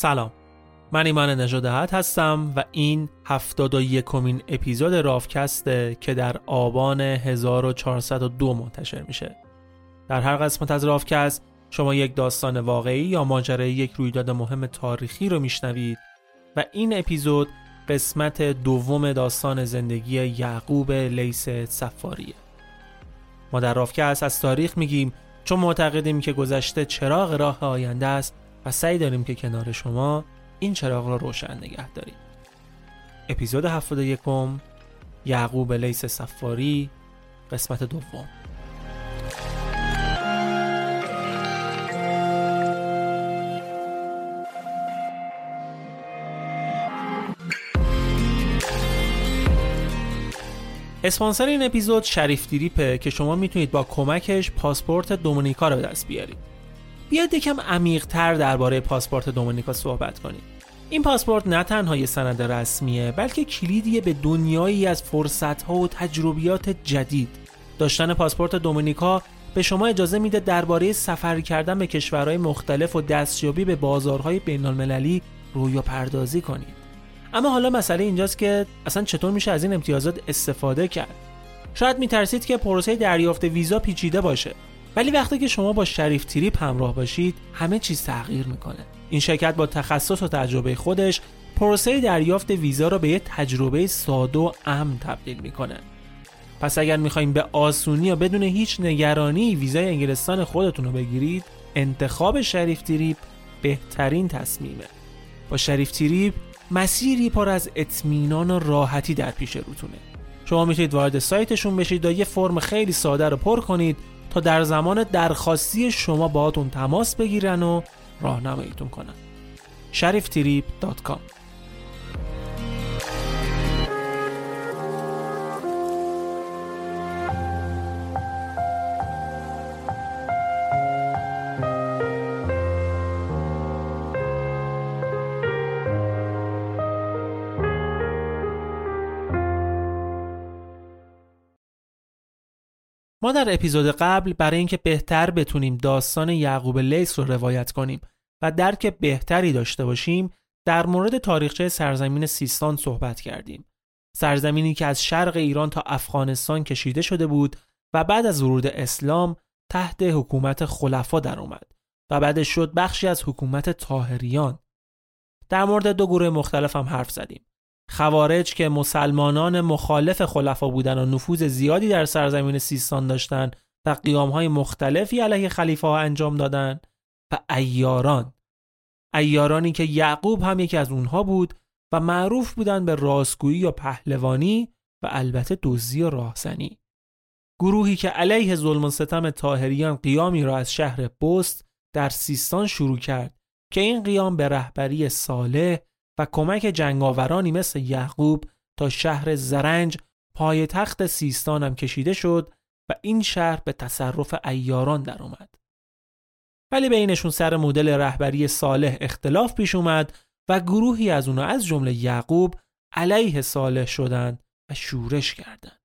سلام. من ایمان نژادهت هستم و این هفتاد و یکمین اپیزود رافکسته که در آبان 1402 منتشر میشه. در هر قسمت از رافکست شما یک داستان واقعی یا ماجرای یک رویداد مهم تاریخی رو میشنوید و این اپیزود قسمت دوم داستان زندگی یعقوب لیس سفاریه ما در رافکست از تاریخ میگیم چون معتقدیم که گذشته چراغ راه آینده است و سعی داریم که کنار شما این چراغ را روشن نگه داریم. اپیزود 71 یعقوب لیس سفاری قسمت دوم. اسپانسر این اپیزود شریف دیریپه که شما می‌تونید با کمکش پاسپورت دومینیکا رو به دست بیارید. بیاید یکم عمیقتر درباره پاسپورت دومینیکا صحبت کنیم. این پاسپورت نه تنها یه سند رسمیه بلکه کلیدیه به دنیایی از فرصتها و تجربیات جدید. داشتن پاسپورت دومینیکا به شما اجازه میده درباره سفر کردن به کشورهای مختلف و دستیابی به بازارهای بین المللی رویا پردازی کنید. اما حالا مسئله اینجاست که اصلا چطور میشه از این امتیازات استفاده کرد؟ شاید میترسید که پروسه دریافت ویزا پیچیده باشه. ولی وقتی که شما با شریف تریپ همراه باشید همه چیز تغییر می‌کنه. این شرکت با تخصص و تجربه خودش پروسه دریافت ویزا را به یه تجربه ساده و امن تبدیل می‌کنه. پس اگر می‌خوایم به آسونی یا بدون هیچ نگرانی ویزای انگلستان خودتون رو بگیرید انتخاب شریف تریپ بهترین تصمیمه. با شریف تریپ مسیری پر از اطمینان و راحتی در پیش روتونه. شما می‌تونید وارد سایتشون بشید و یه فرم خیلی ساده رو پر کنید تا در زمان درخواستی شما باهاتون تماس بگیرن و راهنماییتون کنن. شریفتریپ.com ما در اپیزود قبل برای اینکه بهتر بتونیم داستان یعقوب لیس رو روایت کنیم و درک بهتری داشته باشیم در مورد تاریخچه سرزمین سیستان صحبت کردیم. سرزمینی که از شرق ایران تا افغانستان کشیده شده بود و بعد از ورود اسلام تحت حکومت خلفا در اومد و بعدش شد بخشی از حکومت تاهریان. در مورد دو گروه مختلف هم حرف زدیم. خوارج که مسلمانان مخالف خلفا بودن و نفوذ زیادی در سرزمین سیستان داشتند و قیامهای مختلفی علیه خلیفه ها انجام دادند و ایاران ایارانی که یعقوب هم یکی از اونها بود و معروف بودند به راستگویی یا پهلوانی و البته دزدی و راهزنی. گروهی که علیه ظلم و ستم تاهریان قیامی را از شهر بست در سیستان شروع کرد که این قیام به رهبری صالح و کمک جنگاورانی مثل یعقوب تا شهر زرنج پای تخت سیستان هم کشیده شد و این شهر به تصرف ایاران در اومد. ولی بینشون سر مدل رهبری صالح اختلاف پیش اومد و گروهی از اونا از جمله یعقوب علیه صالح شدند و شورش کردند.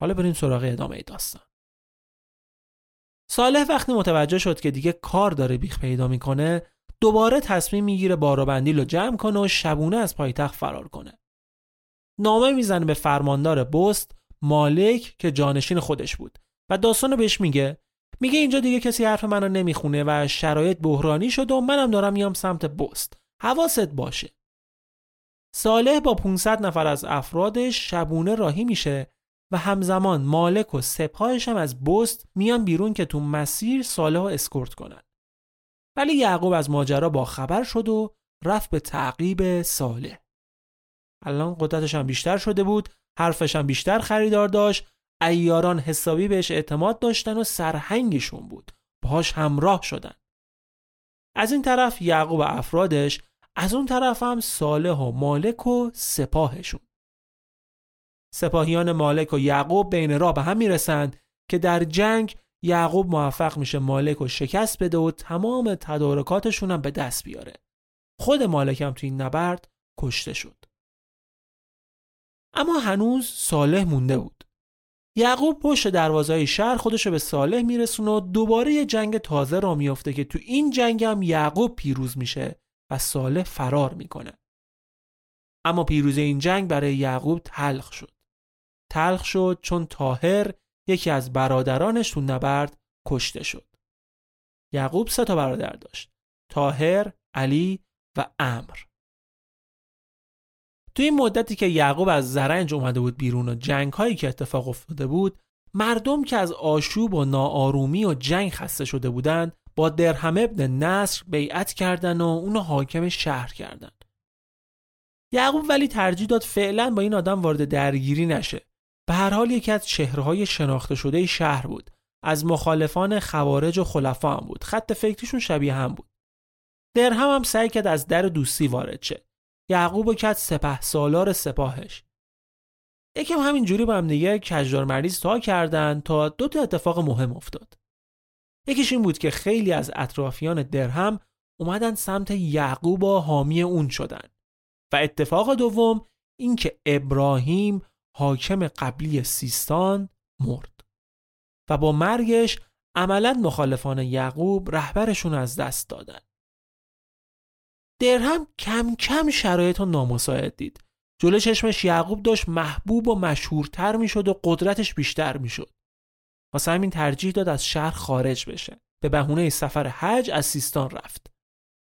حالا بریم سراغ ادامه داستان. صالح وقتی متوجه شد که دیگه کار داره بیخ پیدا می‌کنه دوباره تصمیم می‌گیره بارابندیل رو جمع کنه و شبونه از پایتخت فرار کنه. نامه می‌زنه به فرماندار بست مالک که جانشین خودش بود و داستان بهش میگه. میگه اینجا دیگه کسی حرف منو نمی‌خونه و شرایط بحرانی شد و منم دارم میام سمت بست. حواست باشه. صالح با 500 نفر از افرادش شبونه راهی میشه و همزمان مالک و سپاهش هم از بست میان بیرون که تو مسیر صالح رو اسکورت کنن. ولی یعقوب از ماجرا با خبر شد و رفت به تعقیب صالح. الان قدرتش هم بیشتر شده بود حرفش هم بیشتر خریدار داشت ایاران حسابی بهش اعتماد داشتن و سرهنگشون بود. باهاش همراه شدن. از این طرف یعقوب و افرادش از اون طرف هم صالح و مالک و سپاهشون. سپاهیان مالک و یعقوب بین راه به هم می‌رسند که در جنگ یعقوب موفق میشه مالک و شکست بده و تمام تدارکاتشون هم به دست بیاره. خود مالک هم تو این نبرد کشته شد. اما هنوز صالح مونده بود. یعقوب پشت دروازه شهر خودشو به صالح میرسونه و دوباره یه جنگ تازه را میافته که تو این جنگ هم یعقوب پیروز میشه و صالح فرار می‌کنه. اما پیروزی این جنگ برای یعقوب تلخ شد. تلخ شد چون تاهر یکی از برادرانش تو نبرد کشته شد. یعقوب سه تا برادر داشت تاهر، علی و امر تو این مدتی که یعقوب از زرنج اومده بود بیرون و جنگ هایی که اتفاق افتاده بود مردم که از آشوب و ناآرومی و جنگ خسته شده بودند با درهم ابن نصر بیعت کردن و اونو حاکم شهر کردن. یعقوب ولی ترجیح داد فعلا با این آدم وارد درگیری نشه. به هر حال یکی از چهرهای شناخته شده شهر بود. از مخالفان خوارج و خلفا هم بود. خط فکریشون شبیه هم بود. درهم هم سعی کرد از در دوستی وارد شه. یعقوب کت سپه سالار سپاهش. یکم همینجوری با هم دیگه کجدار مریض تا کردن تا دو تا اتفاق مهم افتاد. یکیش این بود که خیلی از اطرافیان درهم اومدن سمت یعقوب و حامی اون شدن. و اتفاق دوم این که ابراهیم حاکم قبلی سیستان مرد و با مرگش عملا مخالفان یعقوب رهبرشون از دست دادن. درهم کم کم شرایط رو نامساعد دید. جلو چشمش یعقوب داشت محبوب و مشهورتر می‌شد و قدرتش بیشتر می‌شد. واسه همین ترجیح داد از شهر خارج بشه. به بهونه سفر حج از سیستان رفت.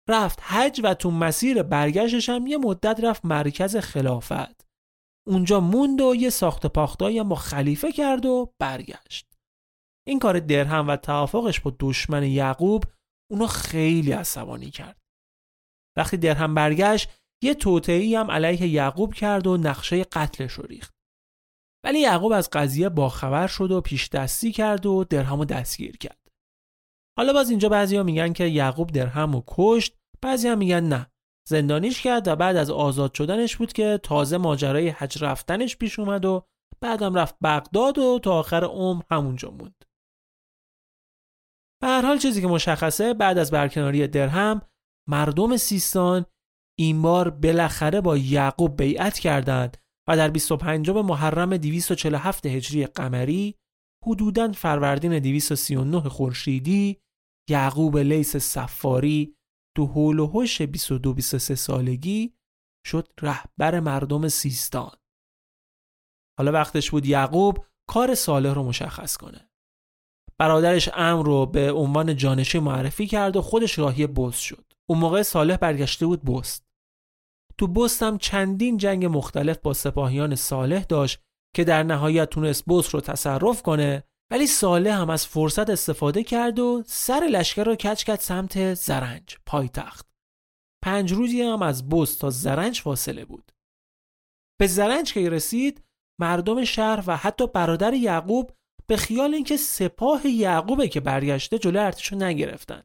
رفت حج و تو مسیر برگشتش هم یه مدت رفت مرکز خلافت. اونجا موند و یه ساخت پاختایی با خلیفه کرد و برگشت. این کار درهم و توافقش با دشمن یعقوب اونو خیلی عصبانی کرد. وقتی درهم برگشت یه توطئه‌ای هم علیه یعقوب کرد و نقشه قتلش رو ریخت. ولی یعقوب از قضیه باخبر شد و پیش دستی کرد و درهم رو دستگیر کرد. حالا باز اینجا بعضیا میگن که یعقوب درهم رو کشت بعضی میگن نه. زندانیش کرد و بعد از آزاد شدنش بود که تازه ماجرای حج رفتنش پیش اومد و بعدم رفت بغداد و تا آخر عمر همونجا موند. به هر حال چیزی که مشخصه بعد از برکناری درهم مردم سیستان این بار بالاخره با یعقوب بیعت کردند و در 25 محرم 247 هجری قمری حدوداً فروردین 239 خورشیدی یعقوب لیس سفاری تو حول و حش 22 23 سالگی شد رهبر مردم سیستان. حالا وقتش بود یعقوب کار صالح رو مشخص کنه. برادرش امر رو به عنوان جانشین معرفی کرد و خودش راهی بست شد. اون موقع صالح برگشته بود بست. تو بست هم چندین جنگ مختلف با سپاهیان صالح داشت که در نهایت تونست بست رو تصرف کنه ولی ساله هم از فرصت استفاده کرد و سر لشکر رو کچ کرد سمت زرنج پایتخت. پنج روزی هم از بست تا زرنج فاصله بود. به زرنج که رسید مردم شهر و حتی برادر یعقوب به خیال اینکه سپاه یعقوبه که برگشته جلو ارتشو نگرفتن.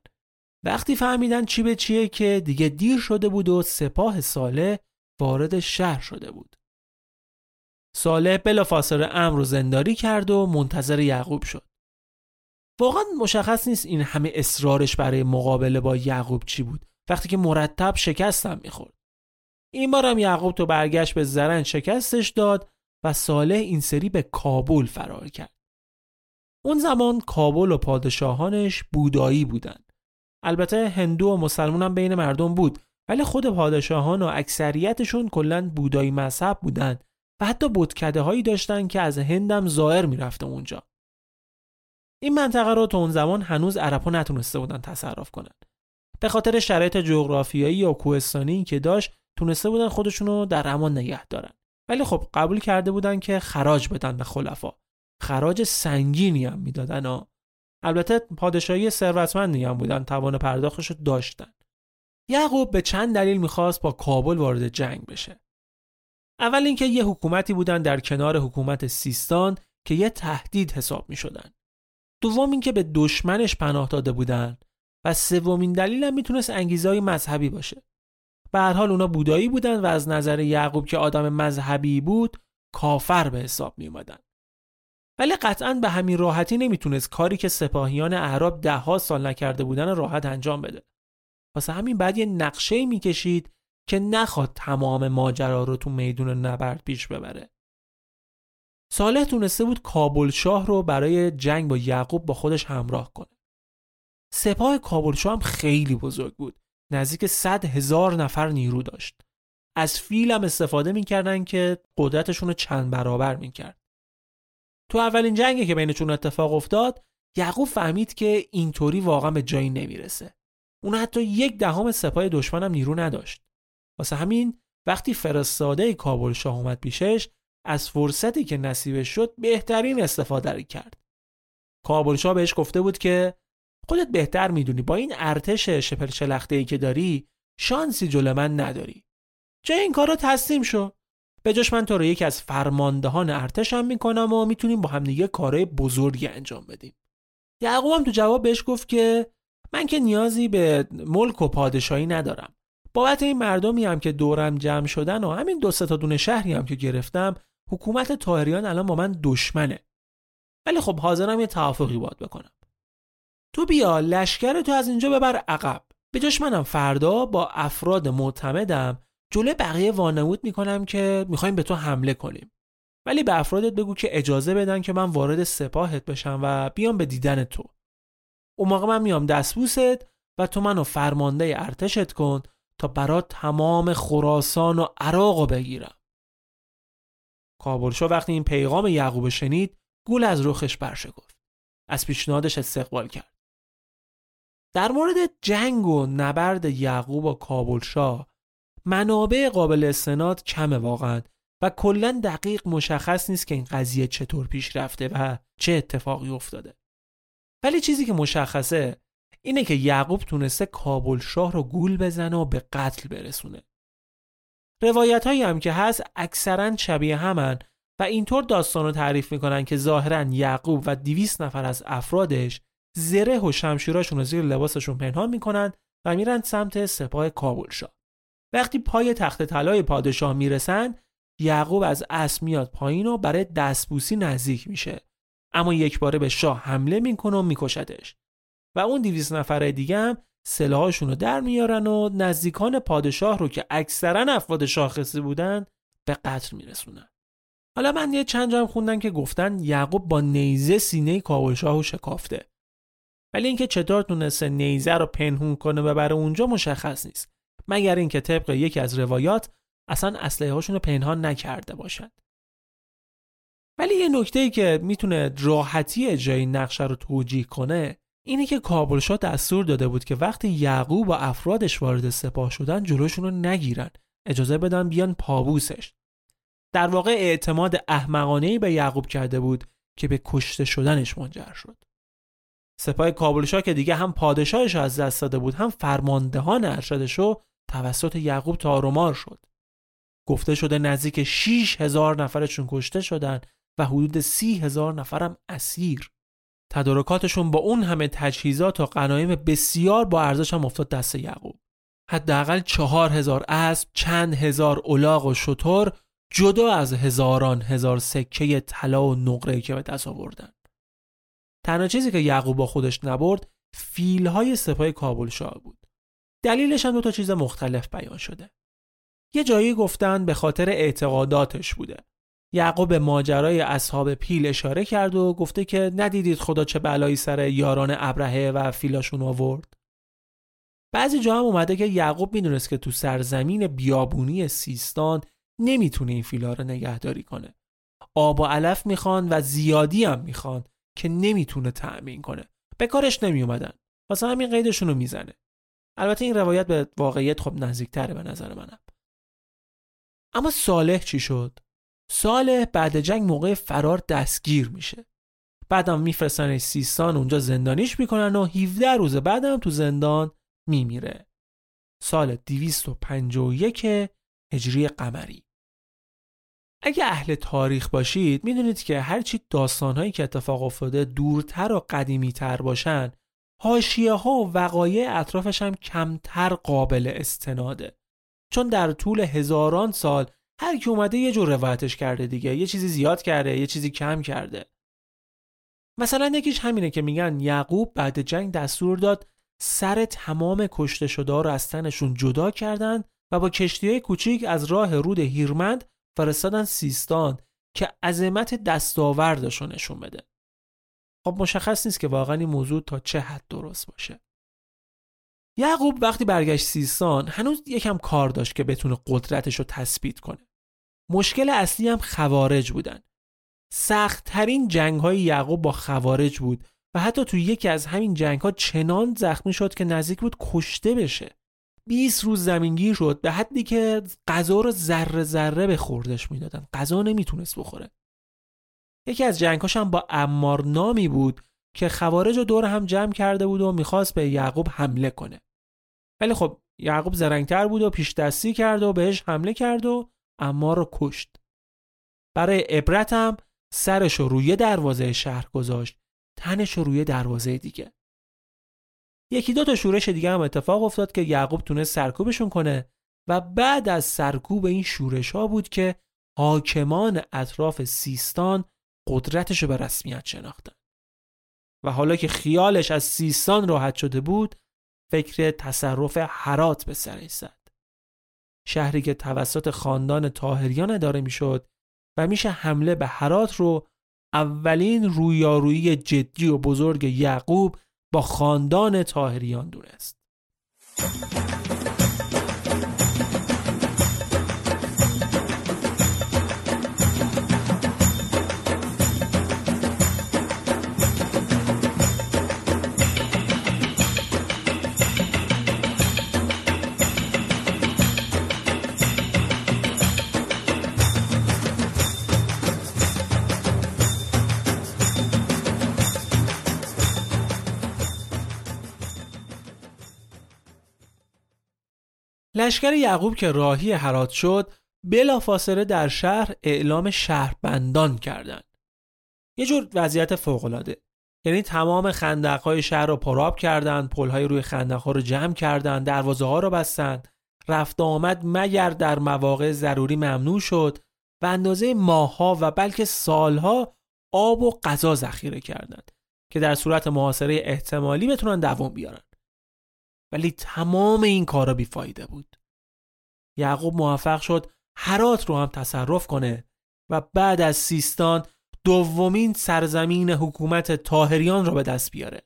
وقتی فهمیدن چی به چیه که دیگه دیر شده بود و سپاه ساله وارد شهر شده بود. ساله بلافاصله امر رو زنداری کرد و منتظر یعقوب شد. واقعا مشخص نیست این همه اصرارش برای مقابله با یعقوب چی بود. وقتی که مرتب شکستم می‌خورد. این بارم یعقوب تو برگشت به زرن شکستش داد و ساله این سری به کابل فرار کرد. اون زمان کابل و پادشاهانش بودایی بودند. البته هندو و مسلمان هم بین مردم بود ولی خود پادشاهان و اکثریتشون کلا بودایی مذهب بودند. و حتی بودکده هایی داشتن که از هندم ظاهر می‌رفته اونجا. این منطقه رو تو اون زمان هنوز عربها نتونسته بودن تصرف کنن. به خاطر شرایط جغرافیایی و کوهستانی که داشت تونسته بودن خودشونو در امان نگه دارن. ولی خب قبول کرده بودن که خراج بدن به خلفا. خراج سنگینی هم می‌دادن ها البته پادشاهی ثروتمندی هم بودن توان پرداختش رو داشتن. یعقوب به چند دلیل می‌خواست با کابل وارد جنگ بشه. اول اینکه یه حکومتی بودن در کنار حکومت سیستان که یه تهدید حساب می شدن. دوم اینکه به دشمنش پناه داده بودن و سومین دلیل هم می‌تونست انگیزهای مذهبی باشه. به هر حال اونا بودایی بودن و از نظر یعقوب که آدم مذهبی بود کافر به حساب می اومدن. ولی قطعا به همین راحتی نمی‌تونست کاری که سپاهیان اعراب ده سال نکرده بودن راحت انجام بده. واسه همین بعد یه نقشه می‌کشید که نخواد تمام ماجرا رو تو میدون نبرد پیش ببره. صالح تونسته بود کابل شاه رو برای جنگ با یعقوب با خودش همراه کنه. سپاه کابل شاه هم خیلی بزرگ بود. نزدیک صد هزار نفر نیرو داشت. از فیل هم استفاده می‌کردن که قدرتشون رو چند برابر می‌کرد. تو اولین جنگی که بینشون اتفاق افتاد یعقوب فهمید که اینطوری واقعا به جایی نمی‌رسه. اون حتی یک دهم سپاه دشمنم نیرو نداشت. واسه همین وقتی فرستاده کابل شاه اومد پیشش از فرصتی که نصیبش شد بهترین استفاده کرد. کابل شاه بهش گفته بود که خودت بهتر می‌دونی با این ارتش شپل ای که داری شانسی جلو من نداری. چه این کارو تسلیم شو. به جاش من تو رو یکی از فرماندهان ارتشم می‌کنم و می‌تونیم با هم دیگه کارهای بزرگی انجام بدیم. یعقوب هم تو جواب بهش گفت که من که نیازی به ملک و پادشاهی ندارم. بابت این مردمی هم که دورم جمع شدن و همین دو تا دونه شهری هم که گرفتم حکومت تاهریان الان با من دشمنه. ولی خب حاضرم یه توافقی باید بکنم. تو بیا لشکر تو از اینجا ببر عقب. به جاش منم فردا با افراد معتمدم جلوی بقیه وانمود می‌کنم که می‌خوایم به تو حمله کنیم. ولی به افرادت بگو که اجازه بدن که من وارد سپاهت بشم و بیام به دیدن تو. اون موقع من میام دستبوست و تو منو فرمانده ارتشت کن تا برات تمام خراسان و عراق رو بگیرم. کابلشا وقتی این پیغام یعقوب شنید گول از رخش برشکفت از پیشنهادش استقبال کرد. در مورد جنگ و نبرد یعقوب و کابلشا منابع قابل استناد کمه واقعا و کلا دقیق مشخص نیست که این قضیه چطور پیش رفته و چه اتفاقی افتاده. ولی چیزی که مشخصه اینه که یعقوب تونسته کابل شاه رو گول بزنه و به قتل برسونه. روایت هایی هم که هست اکثرا شبیه همن و اینطور داستان رو تعریف می‌کنن که ظاهرا یعقوب و دیویس نفر از افرادش زره و شمشیراشون رو زیر لباسشون پنهان می‌کنن و میرن سمت سپاه کابل شاه وقتی پای تخت طلای پادشاه می‌رسن یعقوب از اسب میاد پایین و برای دستبوسی نزدیک میشه. اما یک باره به شاه حمله می‌کنه و میکشدش. و اون دیویس نفره دیگه هم سلاحاشون رو در میارن و نزدیکان پادشاه رو که اکثرا افراد شاخصی بودن به قتل میرسونن. حالا من یه چند جام خوندن که گفتن یعقوب با نیزه سینه کابلشاه رو شکافته. ولی اینکه چطور تونسته نیزه رو پنهون کنه و ببره اونجا مشخص نیست. مگر اینکه طبق یکی از روایات اصلا اسلحه هاشون رو پنهان نکرده باشند ولی یه نکته ای که می‌تونه راحتی اجرای نقشه رو توجیه کنه اینه که کابلشاه دستور داده بود که وقتی یعقوب و افرادش وارد سپاه شدن جلوشون رو نگیرن. اجازه بدن بیان پابوسش. در واقع اعتماد احمقانه به یعقوب کرده بود که به کشته شدنش منجر شد. سپاه کابلشا که دیگه هم پادشاهش از دست داده بود هم فرماندهان ارشدشو توسط یعقوب تارومار شد. گفته شده نزدیک 6 هزار نفرشون کشته شدن و حدود سی نفرم اسیر. تدارکاتشون با اون همه تجهیزات و غنایم بسیار با ارزش هم افتاد دست یعقوب. حداقل چهار هزار اسب چند هزار الاغ و شتر جدا از هزاران هزار سکه طلا و نقره که به دست آوردن. تنها چیزی که یعقوب با خودش نبرد فیلهای سپاه کابل شاه بود. دلیلش هم دو تا چیز مختلف بیان شده. یه جایی گفتن به خاطر اعتقاداتش بوده. یعقوب به ماجرای اصحاب پیل اشاره کرد و گفته که ندیدید خدا چه بلایی سر یاران ابرهه و فیلاشون آورد. بعضی جا هم اومده که یعقوب می‌دونست که تو سرزمین بیابونی سیستان نمی‌تونه این فیلا رو نگهداری کنه. آب و علف می‌خوان و زیادی هم می‌خوان که نمی‌تونه تأمین کنه. به کارش نمیومدن واسه همین قیدشون رو می‌زنه. البته این روایت به واقعیت خب نزدیکتره به نظر منم. اما صالح چی شد؟ صالح بعد جنگ موقع فرار دستگیر میشه. بعدم میفرستن سیستان اونجا زندانیش می‌کنن و 17 روز بعدم تو زندان میمیره. سال 251 هجری قمری. اگه اهل تاریخ باشید می‌دونید که هرچی داستانهایی که اتفاق افتاده دورتر و قدیمیتر باشن هاشیه ها و وقایع اطرافش هم کمتر قابل استناده. چون در طول هزاران سال هر کی اومده یه جور روایتش کرده دیگه. یه چیزی زیاد کرده یه چیزی کم کرده. مثلا یکیش همینه که میگن یعقوب بعد جنگ دستور داد سر تمام کشته شده رو از تنشون جدا کردن و با کشتی های کوچیک از راه رود هیرمند فرستادن سیستان که عظمت دستاوردشون نشون بده. خب مشخص نیست که واقعا این موضوع تا چه حد درست باشه. یعقوب وقتی برگشت سیستان هنوز یکم کار داشت که بتونه قدرتش رو تثبیت کنه. مشکل اصلی هم خوارج بودن. سختترین جنگ های یعقوب با خوارج بود و حتی تو یکی از همین جنگ ها چنان زخمی شد که نزدیک بود کشته بشه. 20 روز زمینگیر شد به حدی که غذا رو ذره ذره به خوردش می‌دادن. غذا نمی‌تونست بخوره. یکی از جنگاش هم با امار نامی بود که خوارج رو دور هم جمع کرده بود و می‌خواست به یعقوب حمله کنه. ولی خب یعقوب زرنگتر بود و پیش دستی کرد و بهش حمله کرد و امار رو کشت. برای عبرت هم سرش رو روی دروازه شهر گذاشت تنش رو روی دروازه دیگه. یکی دو تا شورش دیگه هم اتفاق افتاد که یعقوب تونست سرکوبشون کنه و بعد از سرکوب این شورش ها بود که حاکمان اطراف سیستان قدرتش رو به رسمیت شناختن. و حالا که خیالش از سیستان راحت شده بود فکر تصرف حرات به سرش زد. شهری که توسط خاندان تاهریان اداره می‌شد و میشه حمله به حرات رو اولین رویارویی جدی و بزرگ یعقوب با خاندان تاهریان دونست. لشکر یعقوب که راهی هرات شد بلافاصله در شهر اعلام شهربندان کردند. یه جور وضعیت فوقالعاده. یعنی تمام خندقهای شهر رو پراب کردند پلهای روی خندقها رو جمع کردند دروازه ها رو بستند. رفت آمد مگر در مواقع ضروری ممنوع شد؟ و اندازه ماهها و بلکه سالها آب و غذا ذخیره کردند که در صورت محاصره احتمالی بتونن دوام بیارن. ولی تمام این کارا بیفایده بود. یعقوب موفق شد هرات رو هم تصرف کنه و بعد از سیستان دومین سرزمین حکومت تاهریان را به دست بیاره.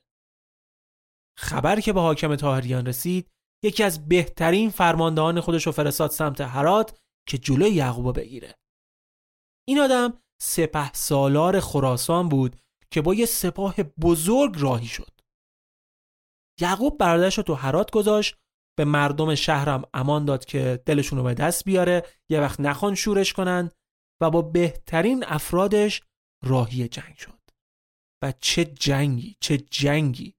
خبر که به حاکم تاهریان رسید یکی از بهترین فرماندهان خودش رو فرستاد سمت هرات که جلوی یعقوب بگیره. این آدم سپه سالار خراسان بود که با یه سپاه بزرگ راهی شد. یعقوب برادرش رو تو حرات گذاشت به مردم شهرم امان داد که دلشون رو به دست بیاره یه وقت نخوان شورش کنن و با بهترین افرادش راهی جنگ شد. و چه جنگی چه جنگی.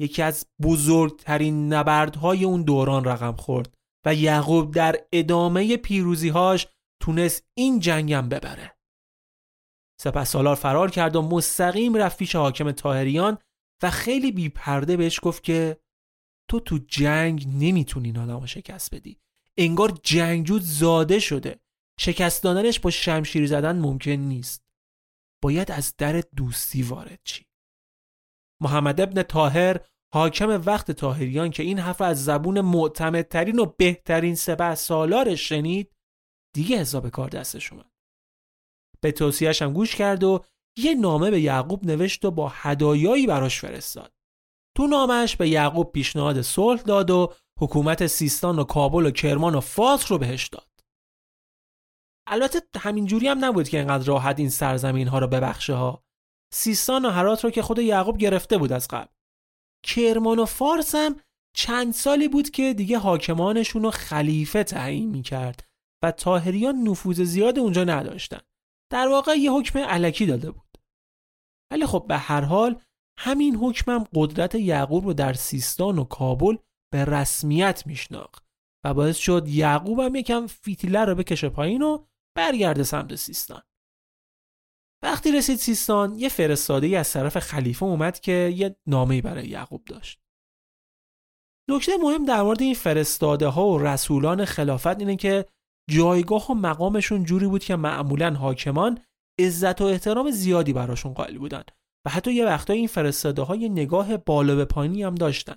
یکی از بزرگترین نبردهای اون دوران رقم خورد و یعقوب در ادامه پیروزیهاش تونست این جنگم ببره. سپس سالار فرار کرد و مستقیم رفت پیش حاکم تاهریان و خیلی بیپرده بهش گفت که تو تو جنگ نمی‌تونی این آدم شکست بدی. انگار جنگجو زاده شده. شکست دادنش با شمشیر زدن ممکن نیست. باید از در دوستی وارد چی؟ محمد ابن تاهر حاکم وقت تاهریان که این حرف از زبون معتمدترین و بهترین سپه سالارش شنید دیگه حساب کار دستش اومد. به توصیهش هم گوش کرد و یه نامه به یعقوب نوشت و با هدایایی براش فرستاد. تو نامش به یعقوب پیشنهاد صلح داد و حکومت سیستان و کابل و کرمان و فاس رو بهش داد. البته همینجوری هم نبود که اینقدر راحت این سرزمین ها رو ببخشه ها. سیستان و هرات رو که خود یعقوب گرفته بود از قبل. کرمان و فارس هم چند سالی بود که دیگه حاکمانشون رو خلیفه تعیین می‌کرد و تاهریان نفوذ زیاد اونجا نداشتن. در واقع یه حکم علکی داده بود. ولی خب به هر حال همین حکمم قدرت یعقوب رو در سیستان و کابل به رسمیت میشناخت و باعث شد یعقوب هم یکم فیتیله رو بکشه پایین و برگرده سمت سیستان. وقتی رسید سیستان یه فرستاده از طرف خلیفه اومد که یه نامه برای یعقوب داشت. نکته مهم در مورد این فرستاده ها و رسولان خلافت اینه که جایگاه و مقامشون جوری بود که معمولا حاکمان عزت و احترام زیادی براشون قائل بودن و حتی یه وقتا این فرستاده های نگاه بالا به پایینی هم داشتن.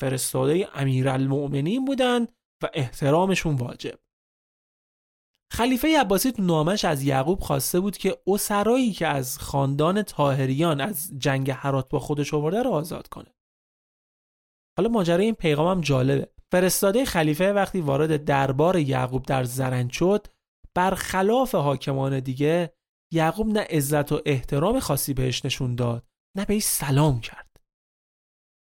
فرستاده امیرالمؤمنین بودن و احترامشون واجب. خلیفه عباسی تو نامش از یعقوب خواسته بود که اسرایی که از خاندان تاهریان از جنگ حرات با خودش آورده رو آزاد کنه. حالا ماجرای این پیغام هم جالبه. فرستاده خلیفه وقتی وارد دربار یعقوب در زرنج شد برخلاف حاکمان دیگه یعقوب نه عزت و احترام خاصی بهش نشون داد نه بهش سلام کرد.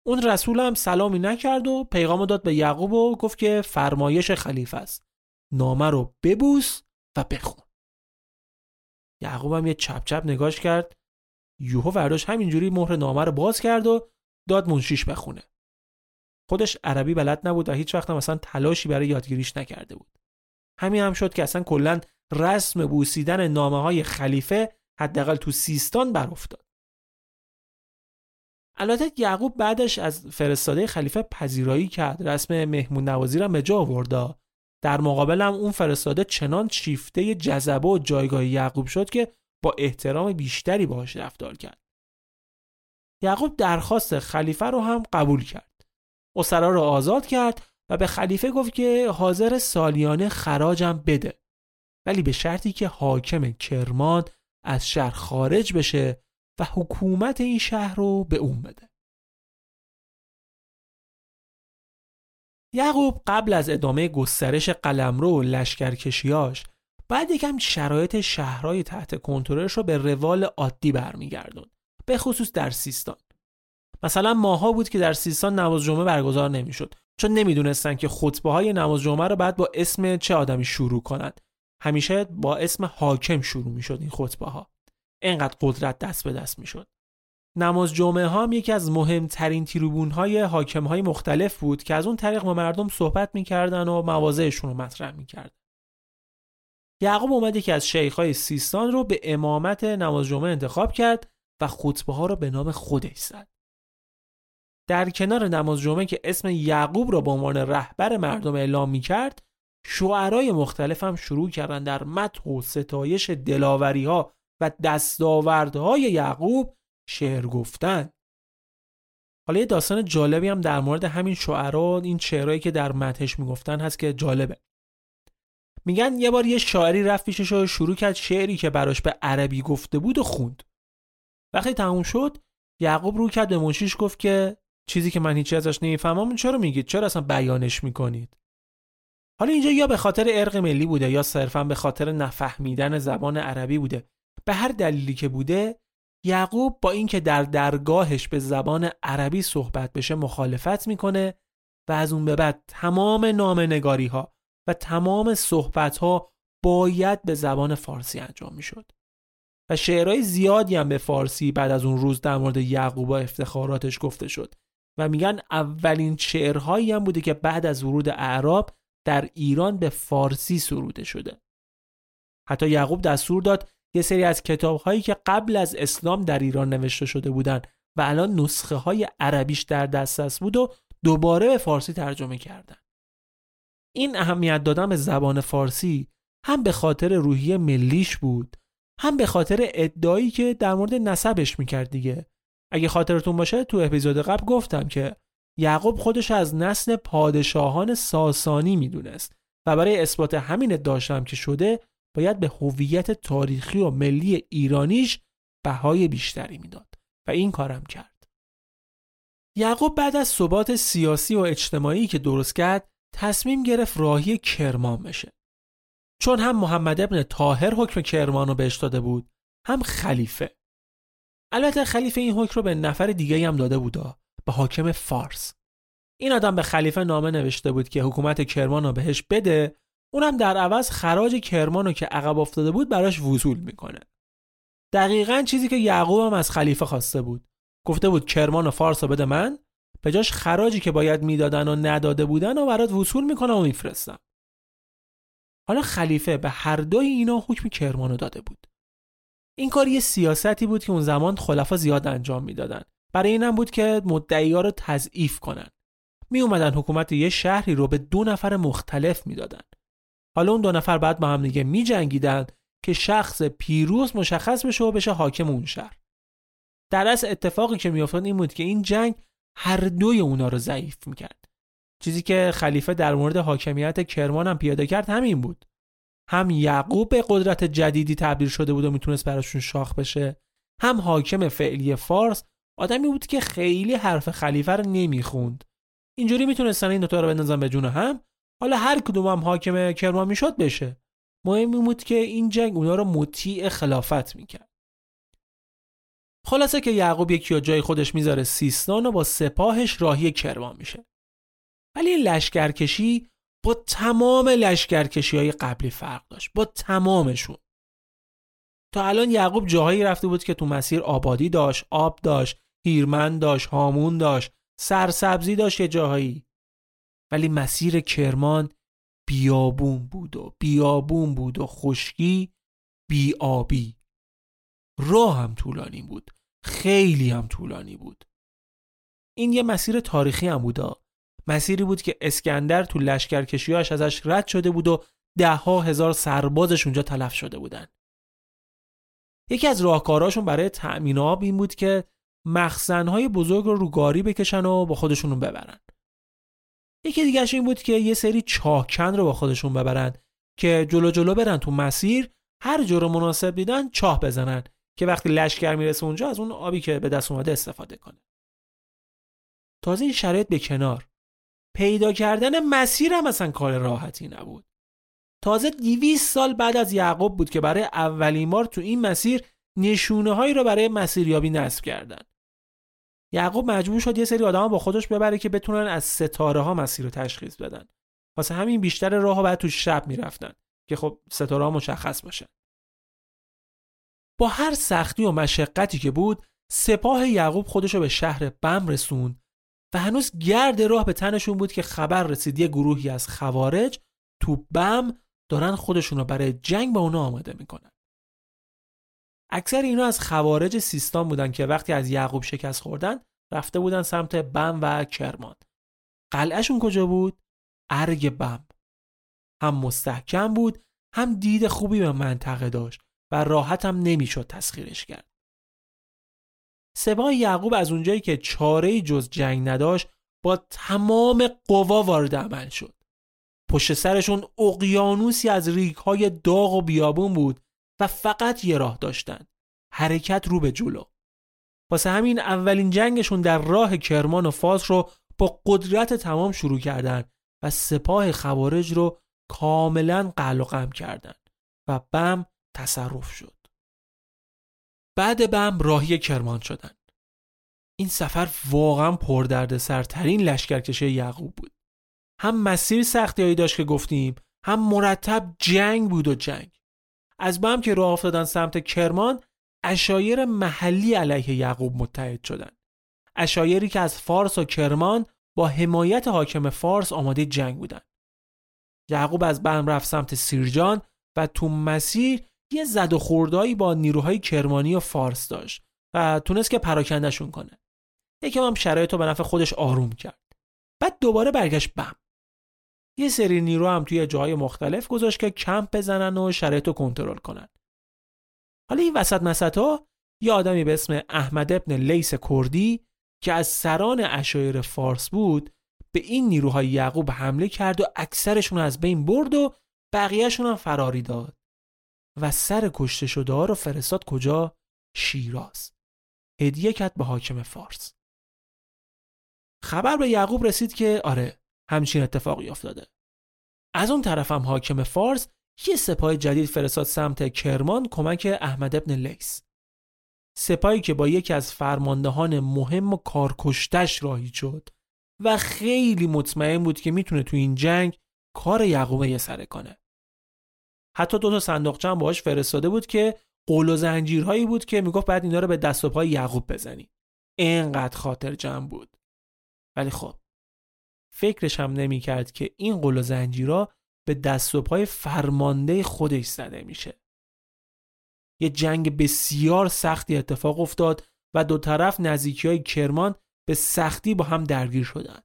اون رسول هم سلامی نکرد و پیغام داد به یعقوب و گفت که فرمایش خلیفه است. نامه رو ببوس و بخون. یعقوب هم یه چپ چپ نگاش کرد. یوهو ورداش همینجوری مهر نامه رو باز کرد و داد منشیش بخونه. خودش عربی بلد نبود و هیچ وقت هم اصلا تلاشی برای یادگیریش نکرده بود. همین هم شد که اصلا کلا رسم بوسیدن نامه های خلیفه حداقل تو سیستان بر افتاد البته یعقوب بعدش از فرستاده خلیفه پذیرایی کرد. رسم مهمون نوازی را به جا آورد. در مقابل هم اون فرستاده چنان شیفته جذبه و جایگاه یعقوب شد که با احترام بیشتری باهاش رفتار کرد. یعقوب درخواست خلیفه رو هم قبول کرد. اسرا رو آزاد کرد و به خلیفه گفت که حاضر سالیانه خراجم بده. ولی به شرطی که حاکم کرمان از شهر خارج بشه و حکومت این شهر رو به اون بده. یعقوب قبل از ادامه گسترش قلمرو و لشکرکشیاش بعد یکم شرایط شهرهای تحت کنترلش رو به روال عادی برمیگردون به خصوص در سیستان. مثلا ماها بود که در سیستان نماز جمعه برگزار نمی‌شد چون نمی‌دونستن که خطبه های نماز جمعه رو بعد با اسم چه آدمی شروع کنند. همیشه با اسم حاکم شروع می‌شد این خطبه ها انقدر قدرت دست به دست می‌شد. نماز جمعه ها هم یکی از مهمترین تریبون های حاکم های مختلف بود که از اون طریق با مردم صحبت می‌کردن و مواضعشون رو مطرح می‌کردن. یعقوب اومد که از شیخ های سیستان رو به امامت نماز جمعه انتخاب کرد و خطبه ها رو به نام خودش زد. در کنار نماز جمعه که اسم یعقوب را به عنوان رهبر مردم اعلام می‌کرد شعرای مختلف هم شروع کردن در مدح و ستایش دلاوری ها و دستاوردهای یعقوب شعر گفتن. حالا یه داستان جالبی هم در مورد همین شعرا این شعرهایی که در متحش می‌گفتن هست که جالبه. میگن یه بار یه شاعری رفت پیشش و شروع کرد شعری که براش به عربی گفته بود و خوند. وقتی تموم شد یعقوب رو کرد به منشیش گفت که چیزی که من هیچی ازش نمی‌فهمم چرا میگید؟ چرا اصلا بیانش می‌کنید؟ حالا اینجا یا به خاطر ارق ملی بوده یا صرفا به خاطر نفهمیدن زبان عربی بوده. به هر دلیلی که بوده یعقوب با اینکه در درگاهش به زبان عربی صحبت بشه مخالفت می‌کنه و از اون به بعد تمام نامنگاری ها و تمام صحبت ها باید به زبان فارسی انجام می‌شد. و شعرهای زیادی هم به فارسی بعد از اون روز در مورد یعقوب و افتخاراتش گفته شد. و میگن اولین شعرهایی هم بوده که بعد از ورود اعراب در ایران به فارسی سروده شده. حتی یعقوب دستور داد یه سری از کتاب هایی که قبل از اسلام در ایران نوشته شده بودند و الان نسخه های عربیش در دسترس بود و دوباره به فارسی ترجمه کردن. این اهمیت دادن به زبان فارسی هم به خاطر روحی ملیش بود هم به خاطر ادعایی که در مورد نسبش می‌کرد دیگه. اگه خاطرتون باشه تو اپیزود قبل گفتم که یعقوب خودش از نسل پادشاهان ساسانی می‌دونست و برای اثبات همین ادعاشم که شده باید به هویت تاریخی و ملی ایرانیش بهای بیشتری می‌داد و این کارم کرد. یعقوب بعد از ثبات سیاسی و اجتماعی که درست کرد تصمیم گرفت راهی کرمان بشه. چون هم محمد ابن طاهر حکم کرمان رو بهش داده بود هم خلیفه. البته خلیفه این حکم رو به نفر دیگه هم داده بود به حاکم فارس. این آدم به خلیفه نامه نوشته بود که حکومت کرمان رو بهش بده اونم در عوض خراج کرمان رو که عقب افتاده بود براش وصول می‌کنه. دقیقا چیزی که یعقوب هم از خلیفه خواسته بود. گفته بود کرمان و فارس رو بده من به جاش خراجی که باید می‌دادن و نداده بودن و برات وصول می‌کنم و میفرستم. حالا خلیفه به هر دوی اینا حکم کرمان رو داده بود. این کار یه سیاستی بود که اون زمان خلفا زیاد انجام می‌دادن. برای اینم بود که مدعی ها رو تضعیف کنن. می اومدن حکومت یه شهری رو به دو نفر مختلف می‌دادن. حالا اون دو نفر بعد با هم دیگه می جنگیدن که شخص پیروز مشخص بشه و بشه حاکم اون شهر. در اصل اتفاقی که میافتاد این بود که این جنگ هر دوی اونا رو ضعیف می‌کرد. چیزی که خلیفه در مورد حاکمیت کرمان هم پیاده کرد همین بود. هم یعقوب به قدرت جدیدی تبدیل شده بود و می‌تونست براشون شاخ بشه هم حاکم فعلی فارس آدمی بود که خیلی حرف خلیفه رو نمی‌خوند. اینجوری می‌تونستن این دوتا رو بندازن به جون هم حالا هر کدوم هم حاکم کرمان می‌شد بشه. مهم این بود که این جنگ اونا رو مطیع خلافت می‌کرد. خلاصه که یعقوب یکی جای خودش می‌ذاره سیستان و با سپاهش راهی کرمان میشه. ولی لشکرکشی با تمام لشکرکشی های قبلی فرق داشت با تمامشون. تا الان یعقوب جاهایی رفته بود که تو مسیر آبادی داشت آب داشت هیرمند داشت هامون داشت سرسبزی داشت یه جاهایی. ولی مسیر کرمان بیابون بود و بیابون بود و خشکی بیابی. راه هم طولانی بود خیلی هم طولانی بود. این یه مسیر تاریخی هم بودا مسیری بود که اسکندر تو لشکرکشیاش ازش رد شده بود و ده ها هزار سربازش اونجا تلف شده بودن. یکی از راهکاراشون برای تأمین آب این بود که مخزنهای بزرگ رو رو گاری بکشن و با خودشون ببرن. یکی دیگهش این بود که یه سری چاهکن رو با خودشون ببرن که جلو جلو برن تو مسیر هر جور مناسب دیدن چاه بزنن که وقتی لشکر می‌رسه اونجا از اون آبی که به دست اومده استفاده کنه. تازه این شرایط به کنار. پیدا کردن مسیر هم اصلا کار راحتی نبود. تازه 200 سال بعد از یعقوب بود که برای اولین بار تو این مسیر نشونه هایی رو برای مسیریابی نصب کردن. یعقوب مجبور شد یه سری آدم با خودش ببره که بتونن از ستاره ها مسیر رو تشخیص بدن. واسه همین بیشتر راه ها باید تو شب می‌رفتن که خب ستاره ها مشخص باشه با هر سختی و مشقتی که بود سپاه یعقوب خودش رو به شهر بم رسوند و هنوز گرد راه به تنشون بود که خبر رسید یه گروهی از خوارج تو بم دارن خودشون رو برای جنگ با اونا آماده می‌کنن. اکثر اینا از خوارج سیستان بودن که وقتی از یعقوب شکست خوردن رفته بودن سمت بم و کرمان. قلعهشون کجا بود؟ ارگ بم. هم مستحکم بود هم دید خوبی به منطقه داشت و راحت هم نمی‌شد تسخیرش کرد. سپاه یعقوب از اونجایی که چاره جز جنگ نداشت با تمام قوا وارد عمل شد. پشت سرشون اقیانوسی از ریک داغ و بیابون بود و فقط یه راه داشتن حرکت رو به جلو. واسه همین اولین جنگشون در راه کرمان و فاس رو با قدرت تمام شروع کردن و سپاه خوارج رو کاملا قل و قم کردن و بم تصرف شد. بعد بم راهی کرمان شدن این سفر واقعا پردرد سرترین لشکرکشی یعقوب بود هم مسیر سختی داشت که گفتیم هم مرتب جنگ بود و جنگ از بم که راه افتادن سمت کرمان اشایر محلی علیه یعقوب متحد شدند. اشایری که از فارس و کرمان با حمایت حاکم فارس آماده جنگ بودند. یعقوب از بهم رفت سمت سیرجان و تو مسیر یه زد و خوردایی با نیروهای کرمانی و فارس داشت و تونست که پراکندشون کنه. یکم هم شرایط رو به نفع خودش آروم کرد. بعد دوباره برگشت بم. یه سری نیرو هم توی جاهای مختلف گذاشت که کمپ بزنن و شرایط رو کنترل کنن. حالا این وسط مسط ها یه آدمی به اسم احمد ابن لیس کردی که از سران اشایر فارس بود به این نیروهای یعقوب حمله کرد و اکثرشون از بین برد و بقیهشون هم فراری داد و سر کشته شده ها رو فرستاد کجا؟ شیراز. هدیه کرد به حاکم فارس. خبر به یعقوب رسید که آره همچین اتفاقی افتاده. از اون طرف هم حاکم فارس یه سپاه جدید فرستاد سمت کرمان کمک احمد ابن لیس سپاهی که با یکی از فرماندهان مهم و کارکشتش راهی شد و خیلی مطمئن بود که می‌تونه تو این جنگ کار یعقوب یه سره کنه. حتی دو تا صندوقچه هم باهاش فرستاده بود که قول و زنجیرهایی بود که می‌گفت بعد اینا رو به دست و پای یعقوب بزنی. اینقدر خاطر جمع بود. ولی خب فکرش هم نمی‌کرد که این قول و زنجیرها به دست و پای فرمانده خودش زده میشه. یه جنگ بسیار سختی اتفاق افتاد و دو طرف نزدیکی های کرمان به سختی با هم درگیر شدند.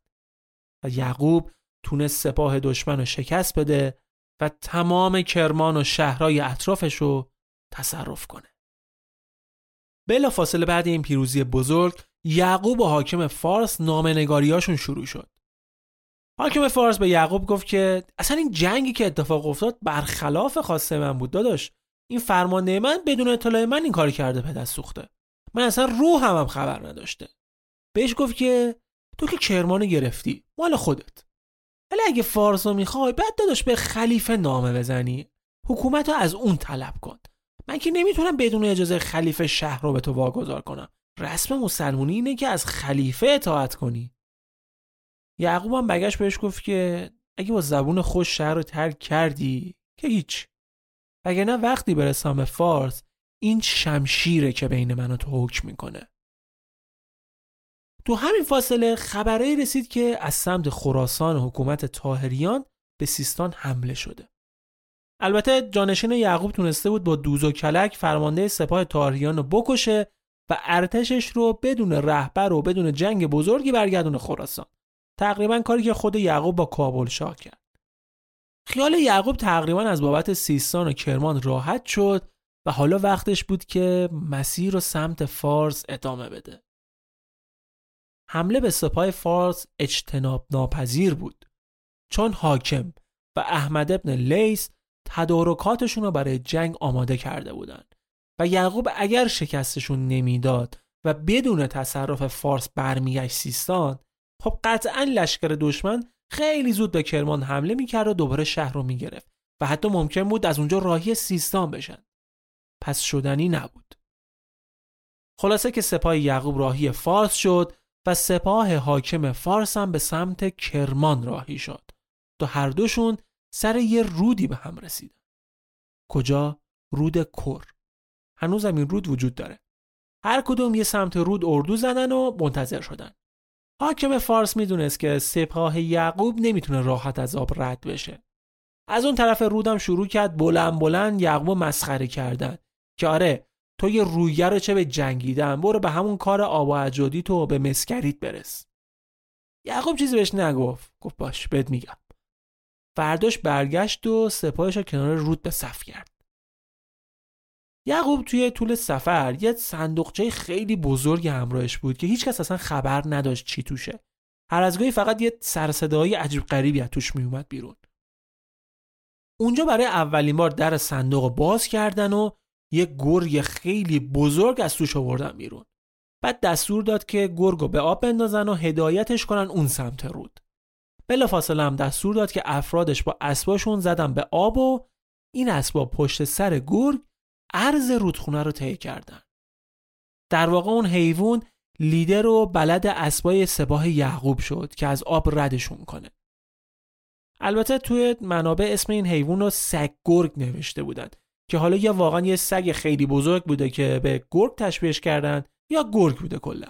و یعقوب تونست سپاه دشمن رو شکست بده و تمام کرمان و شهرهای اطرافش رو تصرف کنه. بلا فاصله بعد این پیروزی بزرگ یعقوب و حاکم فارس نامنگاریاشون شروع شد. حاکم فارس به یعقوب گفت که اصلا این جنگی که اتفاق افتاد برخلاف خواسته من بود داداش این فرمانده من بدون اطلاع من این کار کرده پدر سوخته من اصلا روح هم, هم خبر نداشته بهش گفت که تو که کرمان گرفتی مال خودت ولی اگه فارس رو می‌خوای بعد داداش به خلیفه نامه بزنی. حکومت رو از اون طلب کن. من که نمی‌تونم بدون اجازه خلیفه شهر رو به تو واگذار کنم. رسم مسلمونی اینه که از خلیفه اطاعت کنی. یعقوب هم بگشت بهش گفت که اگه با زبون خوش شهر رو ترک کردی که هیچ. نه وقتی برسم به فارس این شمشیره که بین من و تو حکم می‌کنه. تو همین فاصله خبرهایی رسید که از سمت خراسان حکومت تاهریان به سیستان حمله شده. البته جانشین یعقوب تونسته بود با دوز و کلک فرمانده سپاه تاهریان رو بکشه و ارتشش رو بدون رهبر و بدون جنگ بزرگی برگردونه خراسان. تقریبا کاری که خود یعقوب با کابل شاه کرد. خیال یعقوب تقریبا از بابت سیستان و کرمان راحت شد و حالا وقتش بود که مسیر و سمت فارس ادامه بده. حمله به سپاه فارس اجتناب ناپذیر بود. چون حاکم و احمد ابن لیس تدارکاتشون رو برای جنگ آماده کرده بودند و یعقوب اگر شکستشون نمی‌داد و بدون تصرف فارس برمیگشت سیستان خب قطعا لشکر دشمن خیلی زود به کرمان حمله می‌کرد و دوباره شهر رو می‌گرفت و حتی ممکن بود از اونجا راهی سیستان بشن. پس شدنی نبود. خلاصه که سپاه یعقوب راهی فارس شد و سپاه حاکم فارس هم به سمت کرمان راهی شد تا هر دوشون سر یه رودی به هم رسیدن. کجا؟ رود کر. هنوز این رود وجود داره. هر کدوم یه سمت رود اردو زدن و منتظر شدن. حاکم فارس می‌دونست که سپاه یعقوب نمی‌تونه راحت از آب رد بشه. از اون طرف رودم شروع کرد بلند بلند یعقوب مسخره کردن که آره تو یه رویه رو چه به جنگیدن؟ برو به همون کار آب و تو به مسکریت برس. یعقوب چیزی بهش نگفت. گفت باش بهت میگم. فرداش برگشت و سپاهش رو کنار رود به صف کرد. یعقوب توی طول سفر یه صندوقچه خیلی بزرگ همراهش بود که هیچکس اصلا خبر نداشت چی توشه. هر از گاهی فقط یه سرصدایی عجیب غریبی از توش میومد بیرون. اونجا برای اولین بار در صندوق باز کردن و یه گرگ خیلی بزرگ از توش آوردن بیرون. بعد دستور داد که گرگو به آب بندازن و هدایتش کنن اون سمت رود. بلافاصله هم دستور داد که افرادش با اسباشون زدن به آب و این اسباب پشت سر گرگ عرض رودخونه رو طی کردن. در واقع اون حیوان لیدر و بلد اسبای سپاه یعقوب شد که از آب ردشون کنه. البته توی منابع اسم این حیوان رو سگ گرگ نوشته بودن. که حالا یا واقعا یه سگ خیلی بزرگ بوده که به گرگ تشبیهش کردن یا گرگ بوده کلا.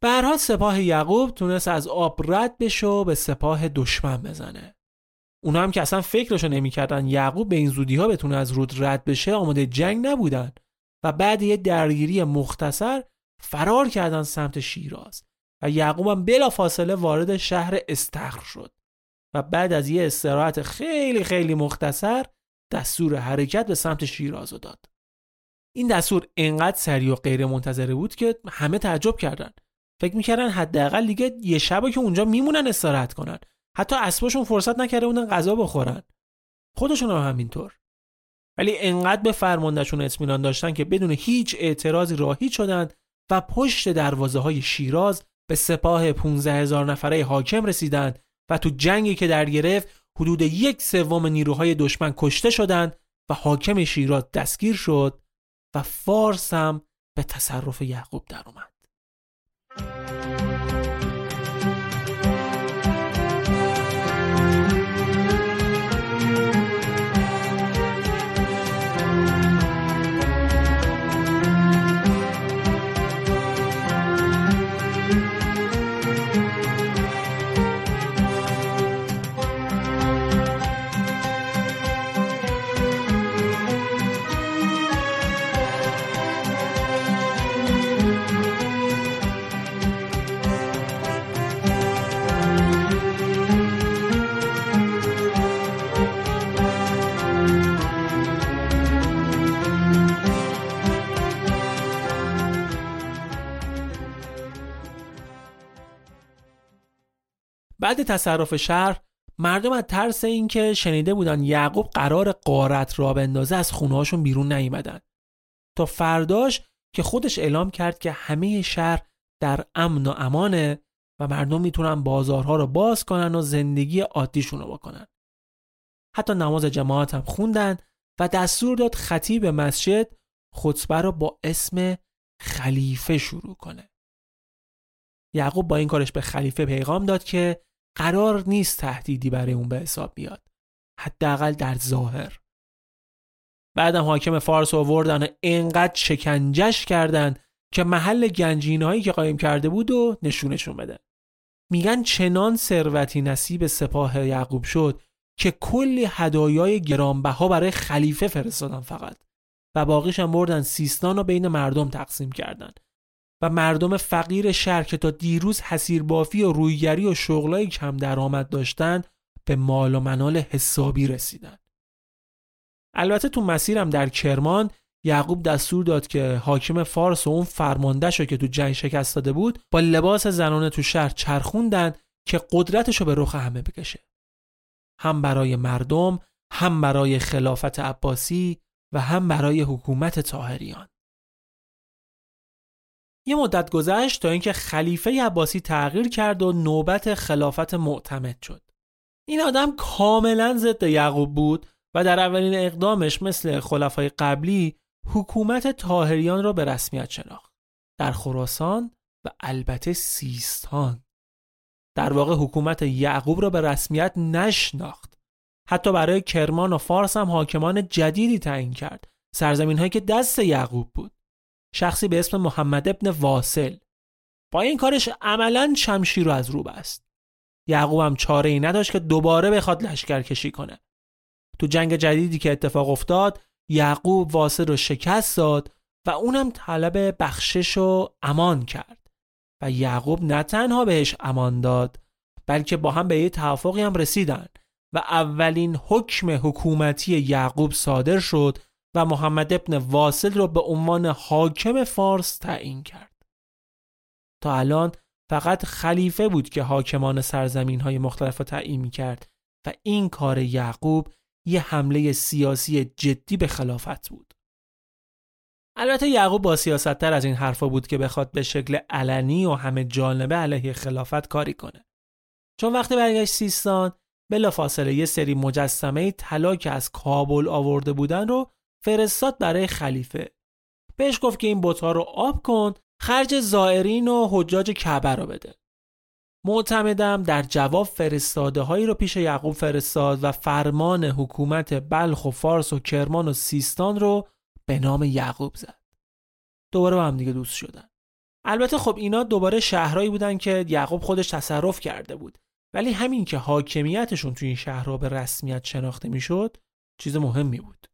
به سپاه یعقوب تونست از آب رد بشه و به سپاه دشمن بزنه. اونا هم که اصلا فکرشو نمی‌کردن یعقوب به این زودی ها بتونه از رود رد بشه آماده جنگ نبودن و بعد یه درگیری مختصر فرار کردن سمت شیراز و یعقوب هم بلا فاصله وارد شهر استخر شد و بعد از یه استراحت خیلی خیلی مختصر دستور حرکت به سمت شیراز رو داد. این دستور انقدر سریع و غیر منتظره بود که همه تعجب کردن. فکر می‌کردن حداقل دیگه یه شبا که اونجا میمونن استراحت کنن. حتی اسباشون فرصت نکرده بودن غذا بخورن. خودشون هم همینطور. ولی انقدر به فرماندهشون اطمینان داشتن که بدون هیچ اعتراضی راهی شدند و پشت دروازه های شیراز به سپاه 15 هزار نفره حاکم رسیدند و تو جنگی که در گرفت حدود یک سوم نیروهای دشمن کشته شدند و حاکم شیراز دستگیر شد و فارس هم به تصرف یعقوب در بعد تصرف شهر مردم از ترس اینکه شنیده بودن یعقوب قرار قارت را بندازه از خونهاشون بیرون نیومدن. تا فرداش که خودش اعلام کرد که همه شهر در امن و امانه و مردم می‌تونن بازارها رو باز کنن و زندگی عادیشون رو بکنن. حتی نماز جماعت هم خوندن و دستور داد خطیب مسجد خطبه رو با اسم خلیفه شروع کنه. یعقوب با این کارش به خلیفه پیغام داد که قرار نیست تهدیدی برای اون به حساب بیاد. حداقل در ظاهر. بعدم حاکم فارس آوردن و انقدر شکنجش کردن که محل گنجینهایی که قایم کرده بود و نشونشون بده. میگن چنان ثروتی نصیب سپاه یعقوب شد که کلی هدایای گرانبها برای خلیفه فرستادن فقط و باقیش هم بردن سیستان رو بین مردم تقسیم کردن. و مردم فقیر شهر که تا دیروز حسیر بافی و رویگری و شغلای کم درآمد داشتند به مال و منال حسابی رسیدن البته تو مسیرم در کرمان یعقوب دستور داد که حاکم فارس و اون فرماندهشو که تو جنگ شکست داده بود با لباس زنانه تو شهر چرخوندن که قدرتشو به رخ همه بکشه. هم برای مردم هم برای خلافت عباسی و هم برای حکومت تاهریان یه مدت گذشت تا اینکه خلیفه عباسی تغییر کرد و نوبت خلافت معتمد شد. این آدم کاملا ضد یعقوب بود و در اولین اقدامش مثل خلفای قبلی حکومت تاهریان را به رسمیت شناخت. در خراسان و البته سیستان. در واقع حکومت یعقوب را به رسمیت نشناخت. حتی برای کرمان و فارس هم حاکمان جدیدی تعیین کرد. سرزمین هایی که دست یعقوب بود. شخصی به اسم محمد ابن واصل با این کارش عملا شمشیر رو از رو بست. یعقوب هم چاره ای نداشت که دوباره بخواد لشکر کشی کنه. تو جنگ جدیدی که اتفاق افتاد یعقوب واصل رو شکست داد و اونم طلب بخشش و امان کرد. و یعقوب نه تنها بهش امان داد بلکه با هم به یه توافقی هم رسیدن و اولین حکم حکومتی یعقوب صادر شد و محمد ابن واصل را به عنوان حاکم فارس تعیین کرد. تا الان فقط خلیفه بود که حاکمان سرزمین های مختلف را تعیین می کرد و این کار یعقوب یه حمله سیاسی جدی به خلافت بود. البته یعقوب با سیاستتر از این حرفا بود که بخواد به شکل علنی و همه جانبه علیه خلافت کاری کنه. چون وقتی برگشت سیستان بلافاصله یه سری مجسمه طلا که از کابل آورده بودن رو فرستاد برای خلیفه بهش گفت که این بوتا رو آب کن خرج زائرین و حجاج کعبه رو بده معتمدم در جواب فرستاده هایی رو پیش یعقوب فرستاد و فرمان حکومت بلخ و فارس و کرمان و سیستان رو به نام یعقوب زد. دوباره با هم دیگه دوست شدن. البته خب اینا دوباره شهرهایی بودن که یعقوب خودش تصرف کرده بود ولی همین که حاکمیتشون توی این شهرها به رسمیت شناخته می‌شد چیز مهمی بود.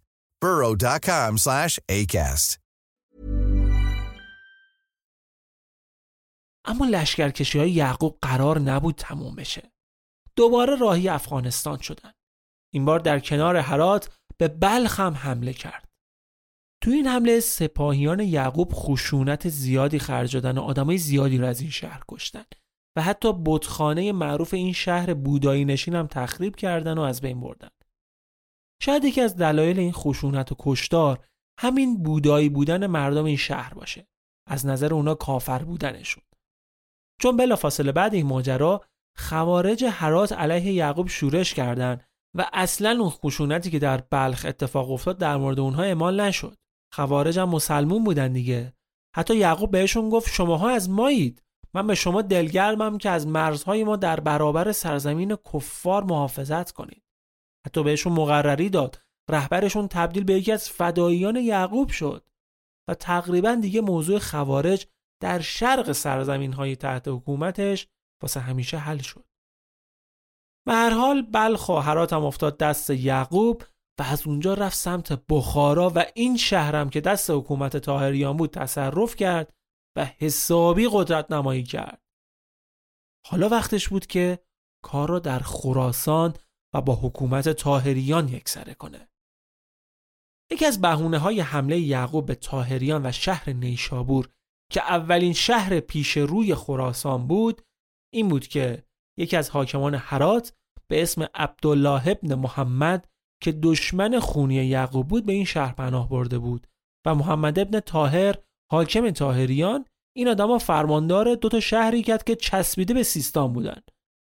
burrow.com slash ACAST. اما لشکرکشی های یعقوب قرار نبود تموم بشه. دوباره راهی افغانستان شدن. این بار در کنار هرات به بلخ هم حمله کرد. تو این حمله سپاهیان یعقوب خشونت زیادی خرج دادن و آدمای زیادی رو از این شهر کشتن و حتی بتخانه معروف این شهر بودایی نشین هم تخریب کردن و از بین بردن. شاید یکی از دلایل این خشونت و کشتار همین بودایی بودن مردم این شهر باشه. از نظر اونا کافر بودنشون. چون بلافاصله بعد این ماجرا خوارج حرات علیه یعقوب شورش کردند و اصلا اون خشونتی که در بلخ اتفاق افتاد در مورد اونها اعمال نشد. خوارج هم مسلمون بودن دیگه حتی یعقوب بهشون گفت شماها از مایید من به شما دلگرمم که از مرزهای ما در برابر سرزمین کفار محافظت کنید حتی بهشون مقرری داد. رهبرشون تبدیل به یکی از فداییان یعقوب شد. و تقریبا دیگه موضوع خوارج در شرق سرزمین های تحت حکومتش واسه همیشه حل شد. به هر حال بلخ و افتاد دست یعقوب و از اونجا رفت سمت بخارا و این شهرم که دست حکومت تاهریان بود تصرف کرد و حسابی قدرت نمایی کرد. حالا وقتش بود که کار را در خراسان و با حکومت تاهریان یکسره کنه. یکی از بهونه های حمله یعقوب به تاهریان و شهر نیشابور که اولین شهر پیش روی خراسان بود این بود که یکی از حاکمان حرات به اسم عبدالله ابن محمد که دشمن خونی یعقوب بود به این شهر پناه برده بود و محمد ابن تاهر حاکم تاهریان این آدما فرماندار دو تا شهری کرد که چسبیده به سیستان بودن.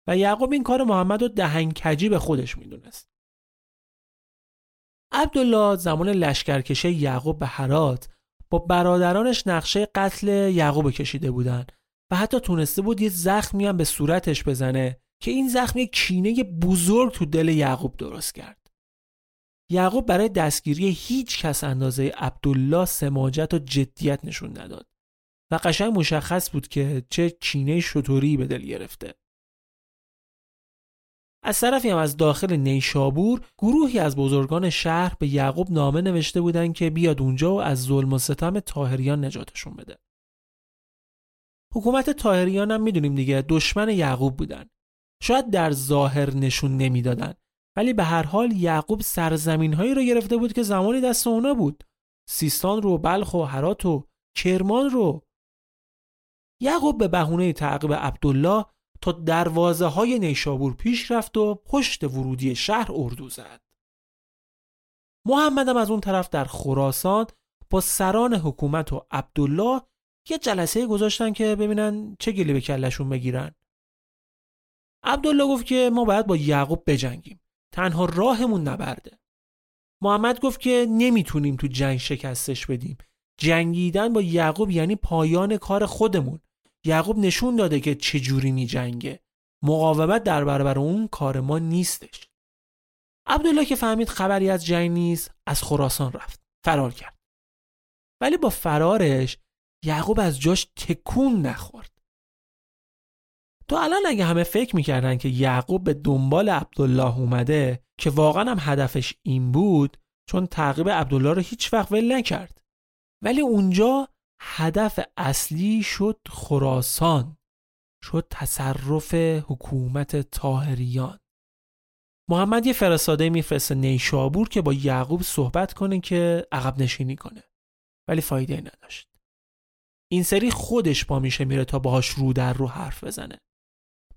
و یعقوب این کار محمد رو دهنکجی به خودش می‌دونست عبدالله زمان لشکرکشه یعقوب به هرات با برادرانش نقشه قتل یعقوب کشیده بودن و حتی تونسته بود یه زخمی هم به صورتش بزنه که این زخم یک کینه بزرگ تو دل یعقوب درست کرد یعقوب برای دستگیری هیچ کس اندازه عبدالله سماجت و جدیت نشون نداد و قشنگ مشخص بود که چه کینه شطوری به دل گرفته. از طرفی هم از داخل نیشابور گروهی از بزرگان شهر به یعقوب نامه نوشته بودند که بیاد اونجا و از ظلم و ستم تاهریان نجاتشون بده. حکومت تاهریان هم می‌دونیم دیگه دشمن یعقوب بودن. شاید در ظاهر نشون نمی‌دادن ولی به هر حال یعقوب سرزمین هایی رو گرفته بود که زمانی دست اونا بود سیستان رو بلخ و هرات و کرمان رو یعقوب به بهونه تعقیب عبدالله تا دروازه های نیشابور پیش رفت و پشت ورودی شهر اردو زد. محمدم از اون طرف در خراسان با سران حکومت و عبدالله یه جلسه گذاشتن که ببینن چه گلی به کلشون بگیرن. عبدالله گفت که ما باید با یعقوب بجنگیم تنها راهمون نبرده. محمد گفت که نمی‌تونیم تو جنگ شکستش بدیم. جنگیدن با یعقوب یعنی پایان کار خودمون. یعقوب نشون داده که چجوری می جنگه مقاومت در برابر اون کار ما نیستش. عبدالله که فهمید خبری از جنگ نیست از خراسان رفت. فرار کرد. ولی با فرارش یعقوب از جاش تکون نخورد. تو الان اگه همه فکر می‌کردن که یعقوب به دنبال عبدالله اومده که واقعا هم هدفش این بود چون تعقیب عبدالله رو هیچ وقت ول نکرد. ولی اونجا هدف اصلی شد خراسان شد تصرف حکومت تاهریان محمد یه فرستاده میفرسته نیشابور که با یعقوب صحبت کنه که عقب نشینی کنه ولی فایده نداشت. این سری خودش با میشه میره تا باهاش رو در رو حرف بزنه.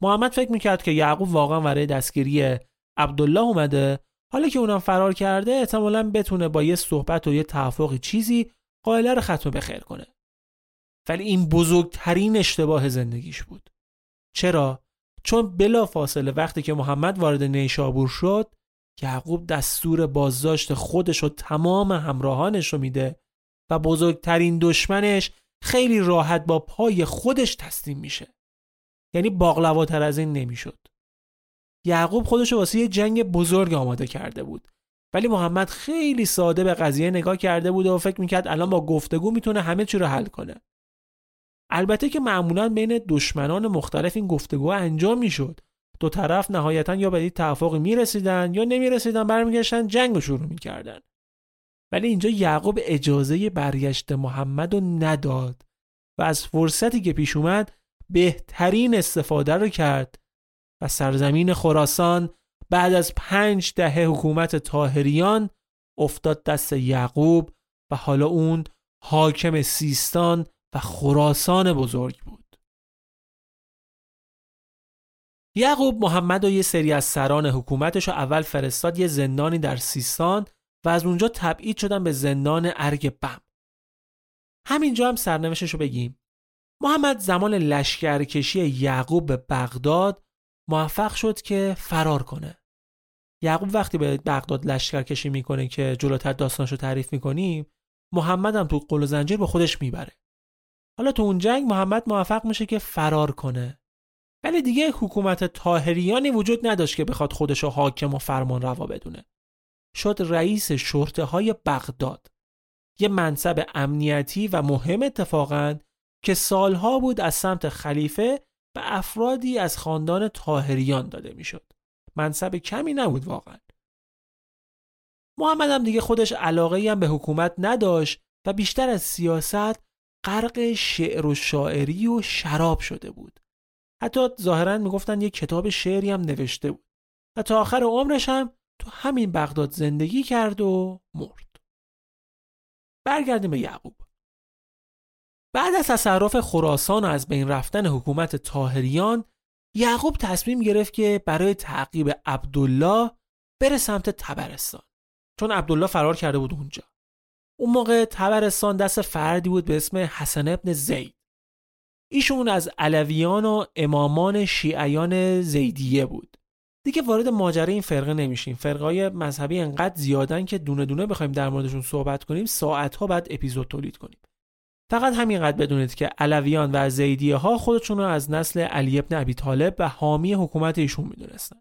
محمد فکر می‌کرد که یعقوب واقعا برای دستگیری عبدالله اومده حالا که اونم فرار کرده احتمالا بتونه با یه صحبت و یه توافق چیزی قائله رو ختم به خیر کنه. ولی این بزرگترین اشتباه زندگیش بود. چرا؟ چون بلا فاصله وقتی که محمد وارد نیشابور شد یعقوب دستور بازداشت خودش و تمام همراهانش رو میده و بزرگترین دشمنش خیلی راحت با پای خودش تسلیم میشه. یعنی باقلواتر از این نمی‌شد. یعقوب خودش رو واسه یه جنگ بزرگ آماده کرده بود. ولی محمد خیلی ساده به قضیه نگاه کرده بود و فکر می‌کرد الان با گفتگو می‌تونه همه چی رو حل کنه. البته که معمولا بین دشمنان مختلف این گفتگو انجام می‌شد. دو طرف نهایتا یا به این توافقی می‌رسیدن یا نمی‌رسیدن برمیگشتن جنگ رو شروع می‌کردن. ولی اینجا یعقوب اجازه برگشت محمد رو نداد و از فرصتی که پیش اومد بهترین استفاده رو کرد و سرزمین خراسان بعد از پنج دهه حکومت تاهریان افتاد دست یعقوب و حالا اون حاکم سیستان و خراسان بزرگ بود. یعقوب محمد و یه سری از سران حکومتش رو اول فرستاد یه زندانی در سیستان و از اونجا تبعید شدن به زندان ارگ بم. همینجا هم سرنوشتش رو بگیم. محمد زمان لشکرکشی یعقوب به بغداد موفق شد که فرار کنه. یعقوب وقتی به بغداد لشکرکشی می‌کنه که جلوتر داستانش رو تعریف می‌کنیم محمد هم تو قل و زنجیر به خودش می‌بره. حالا تو اون جنگ محمد موفق میشه که فرار کنه. ولی دیگه حکومت تاهریانی وجود نداشت که بخواد خودش رو حاکم و فرمان روا بدونه. شد رئیس شرطه های بغداد. یه منصب امنیتی و مهم اتفاقا که سالها بود از سمت خلیفه به افرادی از خاندان تاهریان داده می‌شد. منصب کمی نبود واقعا. محمد هم دیگه خودش علاقه هم به حکومت نداشت و بیشتر از سیاست غرق شعر و شاعری و شراب شده بود. حتی ظاهرا می‌گفتن یه کتاب شعری هم نوشته بود و تا آخر عمرش هم تو همین بغداد زندگی کرد و مرد. برگردیم به یعقوب. بعد از تصرف خراسان و از بین رفتن حکومت تاهریان یعقوب تصمیم گرفت که برای تعقیب عبدالله بره سمت تبرستان چون عبدالله فرار کرده بود اونجا. اون موقع تبرستان دست فردی بود به اسم حسن ابن زید. ایشون از علویان و امامان شیعیان زیدیه بود. دیگه وارد ماجرای این فرقه نمیشیم. فرقه مذهبی انقدر زیادن که دونه دونه بخوایم در موردشون صحبت کنیم ساعت ها بعد اپیزود تولید کنیم. فقط همینقدر بدونید که علویان و زیدیه ها خودشون رو از نسل علی ابن ابی طالب و حامی حکومت ایشون می‌دونستن.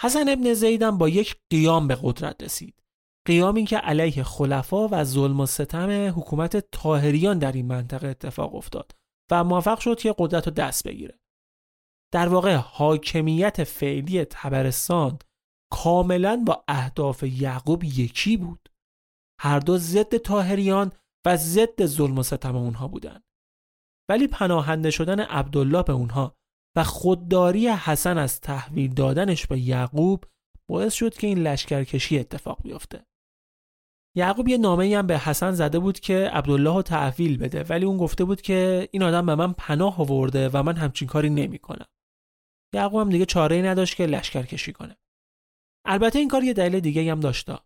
حسن ابن زیدم با یک قیام به قدرت رسید. قیامی که علیه خلفا و ظلم و ستم حکومت تاهریان در این منطقه اتفاق افتاد و موفق شد که قدرت رو دست بگیره. در واقع حاکمیت فعلی تبرستان کاملا با اهداف یعقوب یکی بود. هر دو ضد تاهریان و ضد ظلم و ستم اونها بودن ولی پناهنده شدن عبدالله به اونها و خودداری حسن از تحویل دادنش به یعقوب باعث شد که این لشکرکشی اتفاق بیفته یعقوب یه نامه هم به حسن زده بود که عبدالله رو تحویل بده ولی اون گفته بود که این آدم به من پناه آورده و من همچین کاری نمی‌کنم. یعقوب هم دیگه چاره ای نداشت که لشکرکشی کنه. البته این کار یه دلیل دیگه هم داشته.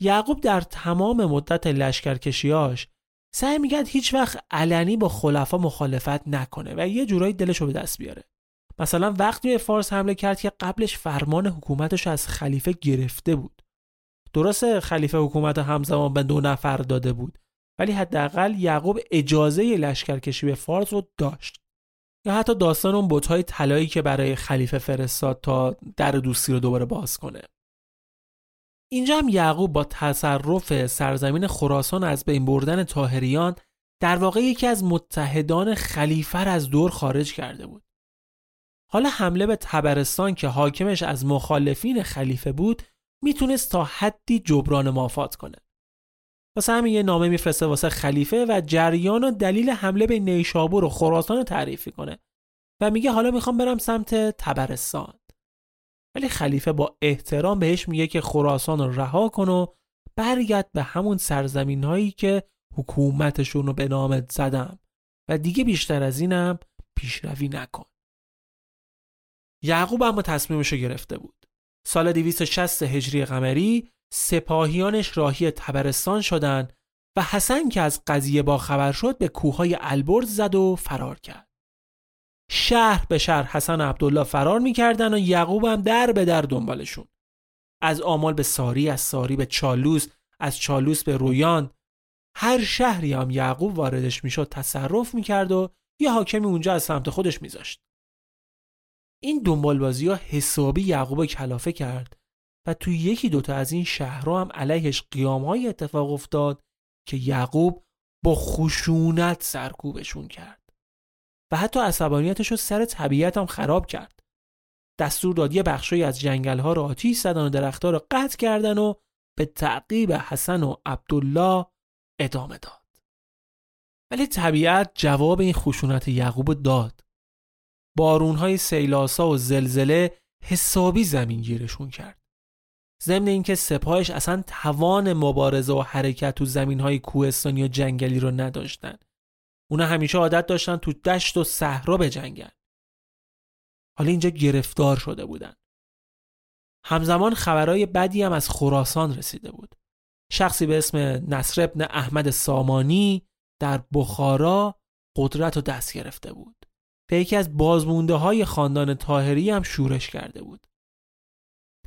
یعقوب در تمام مدت لشکرکشیاش سعی می‌کرد هیچ وقت علنی با خلفا مخالفت نکنه و یه جورایی دلش رو به دست بیاره. مثلا وقتی به فارس حمله کرد که قبلش فرمان حکومتش از خلیفه گرفته بود. درسته خلیفه حکومت همزمان به دو نفر داده بود ولی حداقل یعقوب اجازه لشکرکشی به فارس رو داشت. یا حتی داستان اون بتهای طلایی که برای خلیفه فرستاد تا در دوستی رو دوباره باز کنه. اینجا هم یعقوب با تصرف سرزمین خراسان از بین بردن تاهریان در واقع یکی از متحدان خلیفه از دور خارج کرده بود حالا حمله به تبرستان که حاکمش از مخالفین خلیفه بود می‌تونست تا حدی جبران مافات کنه. واسه همین یه نامه میفرسته واسه خلیفه و جریان و دلیل حمله به نیشابور و خراسان رو تعریف کنه و میگه حالا می‌خوام برم سمت تبرستان. ولی خلیفه با احترام بهش میگه که خراسان رو رها کن و برگرد به همون سرزمین هایی که حکومتشون رو به نامت زدم و دیگه بیشتر از اینم پیشروی نکن. یعقوب اما تصمیمش رو گرفته بود. سال 260 هجری قمری سپاهیانش راهی تبرستان شدند و حسن که از قضیه با خبر شد به کوههای البرز زد و فرار کرد. شهر به شهر حسن عبدالله فرار می‌کردن و یعقوب هم در به در دنبالشون. از آمال به ساری، از ساری به چالوس، از چالوس به رویان. هر شهری هم یعقوب واردش می‌شد تصرف می‌کرد و یه حاکمی اونجا از سمت خودش میذاشت. این دنبالبازی ها حسابی یعقوب کلافه کرد و توی یکی دوتا از این شهرها هم علیهش قیام های اتفاق افتاد که یعقوب با خشونت سرکوبشون کرد و حتی عصبانیتش رو سر طبیعت هم خراب کرد دستور داد یه بخشی از جنگل ها رو آتیش زدن و درختها رو قطع کردن و به تعقیب حسن و عبدالله ادامه داد ولی طبیعت جواب این خشونت یعقوب داد بارونهای سیلاسا و زلزله حسابی زمین گیرشون کرد. ضمن اینکه سپاهش اصلا توان مبارزه و حرکت تو زمینهای کوهستانی و جنگلی رو نداشتن. اونا همیشه عادت داشتن تو دشت و صحرا بجنگن. حالا اینجا گرفتار شده بودن. همزمان خبرهای بدی هم از خراسان رسیده بود. شخصی به اسم نصر ابن احمد سامانی در بخارا قدرت و دست گرفته بود. به یکی از بازمونده های خاندان تاهری هم شورش کرده بود.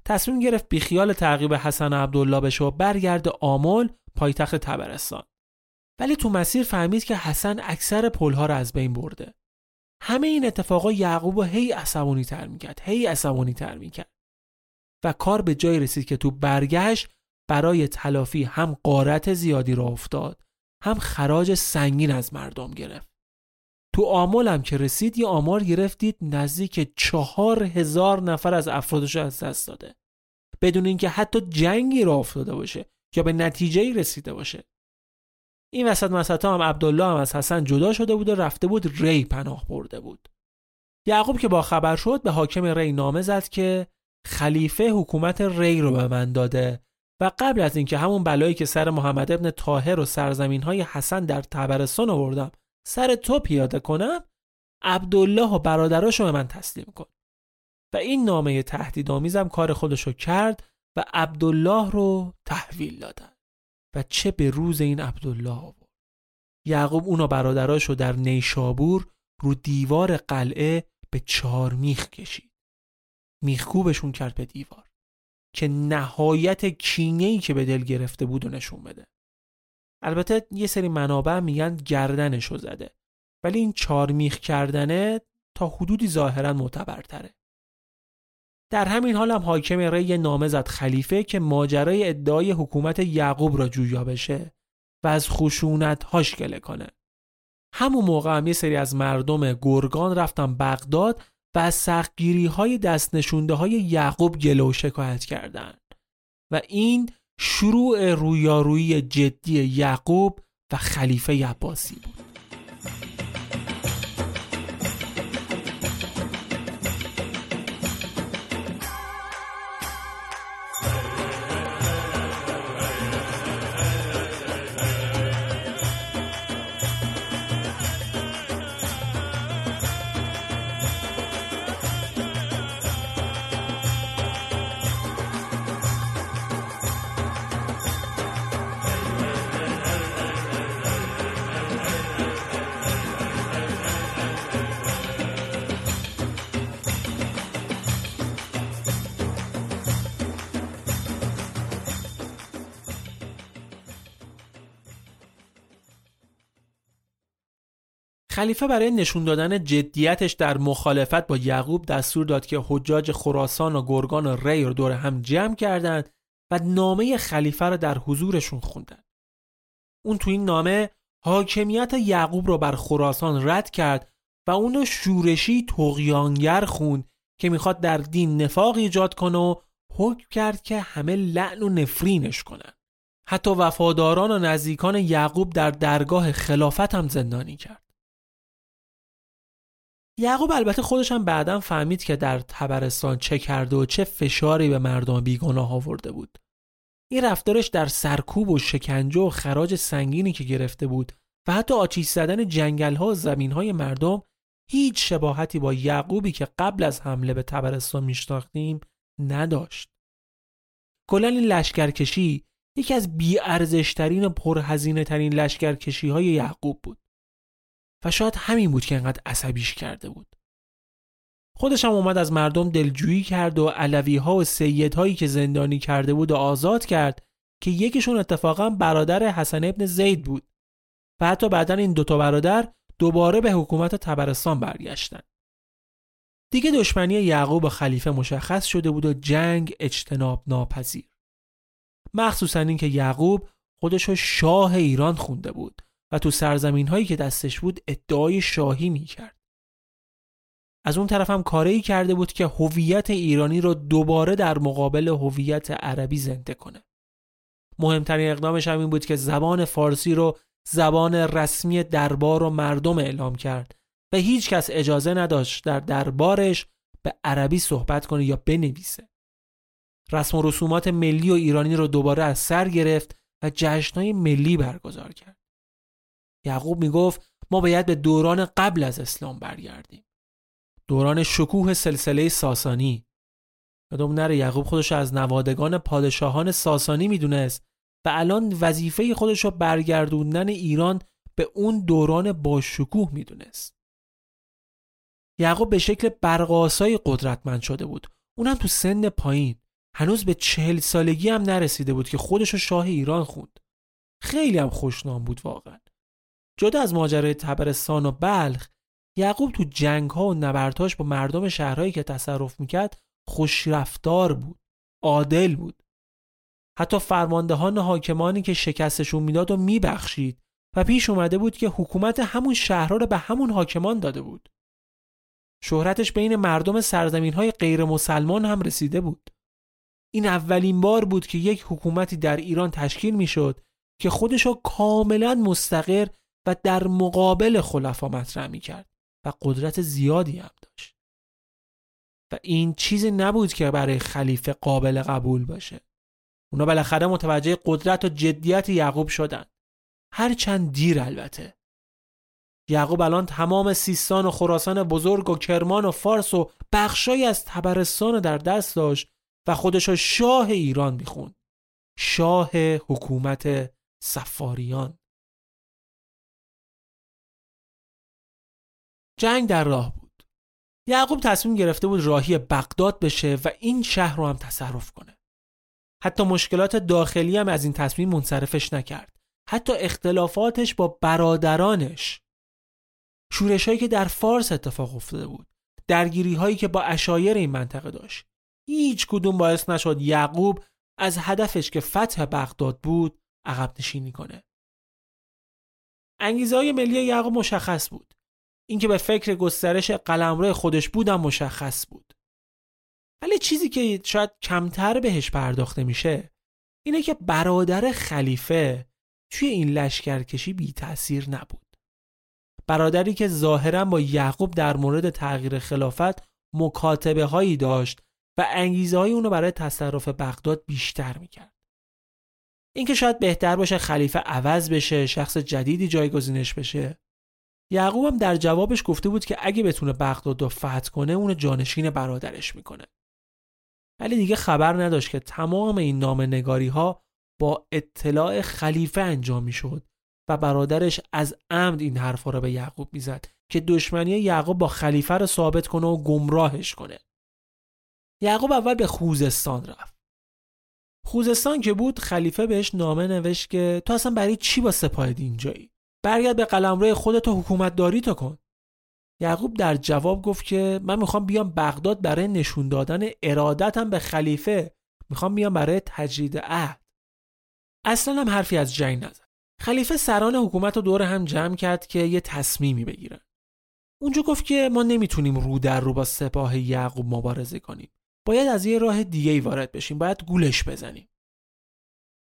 تصمیم گرفت بیخیال تعقیب حسن عبدالله بشه و برگرد آمل پایتخت تبرستان. ولی تو مسیر فهمید که حسن اکثر پلها رو از بین برده. همه این اتفاقا یعقوب هی عصبانی تر می‌کرد هی عصبانی تر می‌کرد. و کار به جای رسید که تو برگشت برای تلافی هم قارت زیادی را افتاد هم خراج سنگین از مردم گرفت. تو آمال که رسید یه آمار گرفتید نزدیک چهار هزار نفر از افرادش از دست داده. بدون اینکه حتی جنگی را افتاده باشه یا به نتیجه رسیده باشه. این وسط مسطا هم عبدالله هم از حسن جدا شده بود و رفته بود ری پناه برده بود. یعقوب که با خبر شد به حاکم ری نامه زد که خلیفه حکومت ری رو به من داده و قبل از اینکه همون بلایی که سر محمد ابن طاهر و سرزمین های حسن در تبرستان آوردم سر تو پیاده کنم عبدالله و برادراشو به من تسلیم کن. و این نامه تهدیدآمیزم کار خودشو کرد و عبدالله رو تحویل دادن. و چه به روز این عبدالله آورد. یعقوب اونو برادراشو در نیشابور رو دیوار قلعه به چهار میخ کشید. میخکوبشون کرد به دیوار که نهایت کینه‌ای که به دل گرفته بود و نشون بده. البته یه سری منابع میگن گردنشو زده ولی این چارمیخ کردنه تا حدودی ظاهرا معتبرتره. در همین حال هم حاکم ری نامه زد خلیفه که ماجرای ادعای حکومت یعقوب را جویا بشه و از خشونت هاش گله کنه. همون موقع هم یه سری از مردم گرگان رفتن بغداد و از سختگیری های دست نشونده های یعقوب گله و شکایت کردند و این شروع رویارویی جدی یعقوب و خلیفه عباسی بود. خلیفه برای نشون دادن جدیتش در مخالفت با یعقوب دستور داد که حجاج خراسان و گرگان و ری رو دور هم جمع کردند و نامه خلیفه را در حضورشون خوندن. اون تو این نامه حاکمیت یعقوب رو بر خراسان رد کرد و اونو شورشی تقیانگر خوند که می‌خواد در دین نفاق ایجاد کنه و حکم کرد که همه لعن و نفرینش کنن حتی وفاداران و نزدیکان یعقوب در درگاه خلافت هم زندانی کرد یعقوب البته خودش هم بعدا فهمید که در تبرستان چه کرده و چه فشاری به مردم بیگناه آورده بود این رفتارش در سرکوب و شکنجه و خراج سنگینی که گرفته بود و حتی آتیش زدن جنگل ها و زمین های مردم هیچ شباهتی با یعقوبی که قبل از حمله به تبرستان میشناختیم نداشت. کلا این لشکرکشی یکی از بیارزشترین و پرهزینه ترین لشکرکشی یعقوب بود. و شاید همین بود که انقدر عصبیش کرده بود. خودش هم اومد از مردم دلجویی کرد و علوی ها و سید هایی که زندانی کرده بود و آزاد کرد که یکیشون اتفاقا برادر حسن ابن زید بود و حتی بعدا این دوتا برادر دوباره به حکومت تبرستان برگشتند. دیگه دشمنی یعقوب و خلیفه مشخص شده بود و جنگ اجتناب ناپذیر. مخصوصا اینکه یعقوب خودشو شاه ایران خونده بود و تو سرزمین هایی که دستش بود ادعای شاهی می کرد. از اون طرف هم کاری کرده بود که هویت ایرانی رو دوباره در مقابل هویت عربی زنده کنه. مهمترین اقدامش هم این بود که زبان فارسی رو زبان رسمی دربار و مردم اعلام کرد و هیچ کس اجازه نداشت در دربارش به عربی صحبت کنه یا بنویسه. رسم و رسومات ملی و ایرانی رو دوباره از سر گرفت و جشنهای ملی برگزار کرد. یعقوب می‌گفت ما باید به دوران قبل از اسلام برگردیم. دوران شکوه سلسله ساسانی. یادم نره یعقوب خودش از نوادگان پادشاهان ساسانی می‌دونست و الان وظیفه خودش رو برگردوندن ایران به اون دوران با شکوه می‌دونست. یعقوب به شکل برقاسای قدرتمند شده بود. اونم تو سن پایین. هنوز به چهل سالگی هم نرسیده بود که خودشو شاه ایران خوند. خیلی هم خوشنام بود واقعا. جدا از ماجرای تبرستان و بلخ یعقوب تو جنگ ها و نبردهاش با مردم شهرهایی که تصرف می‌کرد خوشرفتار بود. عادل بود. حتی فرماندهان حاکمانی که شکستشون می‌داد و میبخشید و پیش اومده بود که حکومت همون شهرها رو به همون حاکمان داده بود. شهرتش بین مردم سرزمین های غیر مسلمان هم رسیده بود. این اولین بار بود که یک حکومتی در ایران تشکیل می‌شد که خودشو کاملا مستقر و در مقابل خلفا مطرح می کرد و قدرت زیادی هم داشت. و این چیزی نبود که برای خلیفه قابل قبول باشه. اونا بالاخره متوجه قدرت و جدیت یعقوب شدن. هرچند دیر البته. یعقوب الان تمام سیستان و خراسان بزرگ و کرمان و فارس و بخشایی از تبرستان در دست داشت و خودشو شاه ایران می‌خوند. شاه حکومت سفاریان. جنگ در راه بود. یعقوب تصمیم گرفته بود راهی بغداد بشه و این شهر رو هم تصرف کنه. حتی مشکلات داخلی هم از این تصمیم منصرفش نکرد. حتی اختلافاتش با برادرانش شورش هایی که در فارس اتفاق افتاده بود درگیری هایی که با اشایر این منطقه داشت هیچ کدوم باعث نشد یعقوب از هدفش که فتح بغداد بود عقب نشینی کنه انگیزه های ملی یعقوب مشخص بود اینکه به فکر گسترش قلمرو خودش بودم مشخص بود ولی چیزی که شاید کمتر بهش پرداخته میشه اینه که برادر خلیفه توی این لشکرکشی بی تأثیر نبود برادری که ظاهرا با یعقوب در مورد تغییر خلافت مکاتبه هایی داشت و انگیزه های اونو برای تصرف بغداد بیشتر می‌کرد. اینکه شاید بهتر باشه خلیفه عوض بشه شخص جدیدی جایگزینش بشه یعقوب هم در جوابش گفته بود که اگه بتونه بغداد رو فتح کنه اون جانشین برادرش می‌کنه. ولی دیگه خبر نداشت که تمام این نام نگاری ها با اطلاع خلیفه انجام می‌شد و برادرش از عمد این حرفا رو به یعقوب می‌زد که دشمنی یعقوب با خلیفه رو ثابت کنه و گمراهش کنه. یعقوب اول به خوزستان رفت. خوزستان که بود خلیفه بهش نامه نوشت که تو اصلا برای چی با سپاه اینجایی؟ برگرد به قلمرو خودت و حکومت داری تو کن. یعقوب در جواب گفت که من می‌خوام بیام بغداد برای نشون دادن ارادتم به خلیفه. می‌خوام بیام برای تجدید عهد. اصلا هم حرفی از جنگ نزد. خلیفه سران حکومت رو دور هم جمع کرد که یه تصمیمی بگیرن. اونجا گفت که ما نمی‌تونیم رو در رو با سپاه یعقوب مبارزه کنیم. باید از یه راه دیگه ای وارد بشیم. باید گولش بزنیم.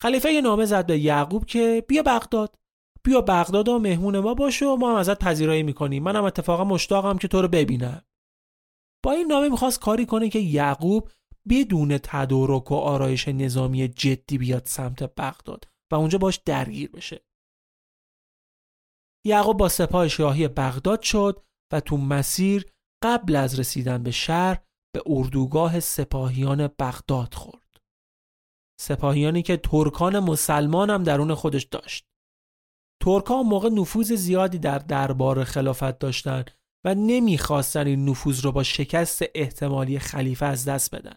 خلیفه یه نامه زد به یعقوب که بیا بغداد. بیا بغداد و مهمون ما باش و ما هم ازت پذیرایی می‌کنیم منم اتفاقا مشتاقم که تو رو ببینم با این نامه می‌خواست کاری کنه که یعقوب بدون تدارک و آرایش نظامی جدی بیاد سمت بغداد و اونجا باش درگیر بشه یعقوب با سپاه شاهی بغداد شد و تو مسیر قبل از رسیدن به شهر به اردوگاه سپاهیان بغداد خورد. سپاهیانی که ترکان مسلمان هم درون خودش داشت. ترکان موقع نفوذ زیادی در دربار خلافت داشتند و نمی‌خواستن این نفوذ رو با شکست احتمالی خلیفه از دست بدن.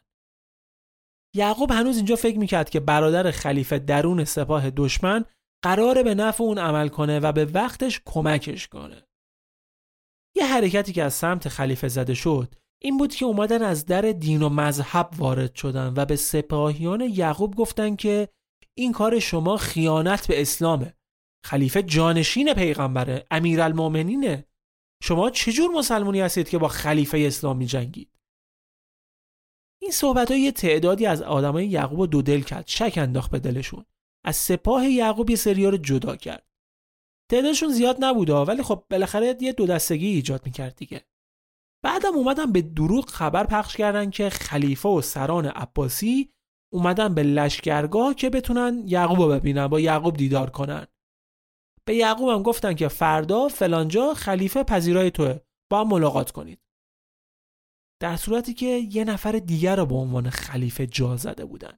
یعقوب هنوز اینجا فکر می‌کرد که برادر خلیفه درون سپاه دشمن قراره به نفع اون عمل کنه و به وقتش کمکش کنه. یه حرکتی که از سمت خلیفه زده شد این بود که اومدن از در دین و مذهب وارد شدن و به سپاهیان یعقوب گفتن که این کار شما خیانت به اسلامه خلیفه جانشین پیغمبره امیرالمؤمنینه. شما چجور مسلمونی هستید که با خلیفه اسلام جنگید این صحبت یه تعدادی از آدمای یعقوب دو دل کرد شک انداخت به دلشون. از سپاه یعقوب یه سریار جدا کرد. تعدادشون زیاد نبوده ولی خب بالاخره یه دو دستگی ایجاد می‌کرد دیگه. بعدم اومدن به دروغ خبر پخش کردن که خلیفه و سران عباسی اومدن به لشکرگاه که بتونن یعقوب ببینن با یعقوب دیدار کنن. به یعقوب هم گفتن که فردا فلانجا خلیفه پذیرای توه. با هم ملاقات کنید. در صورتی که یه نفر دیگر رو به عنوان خلیفه جا زده بودن.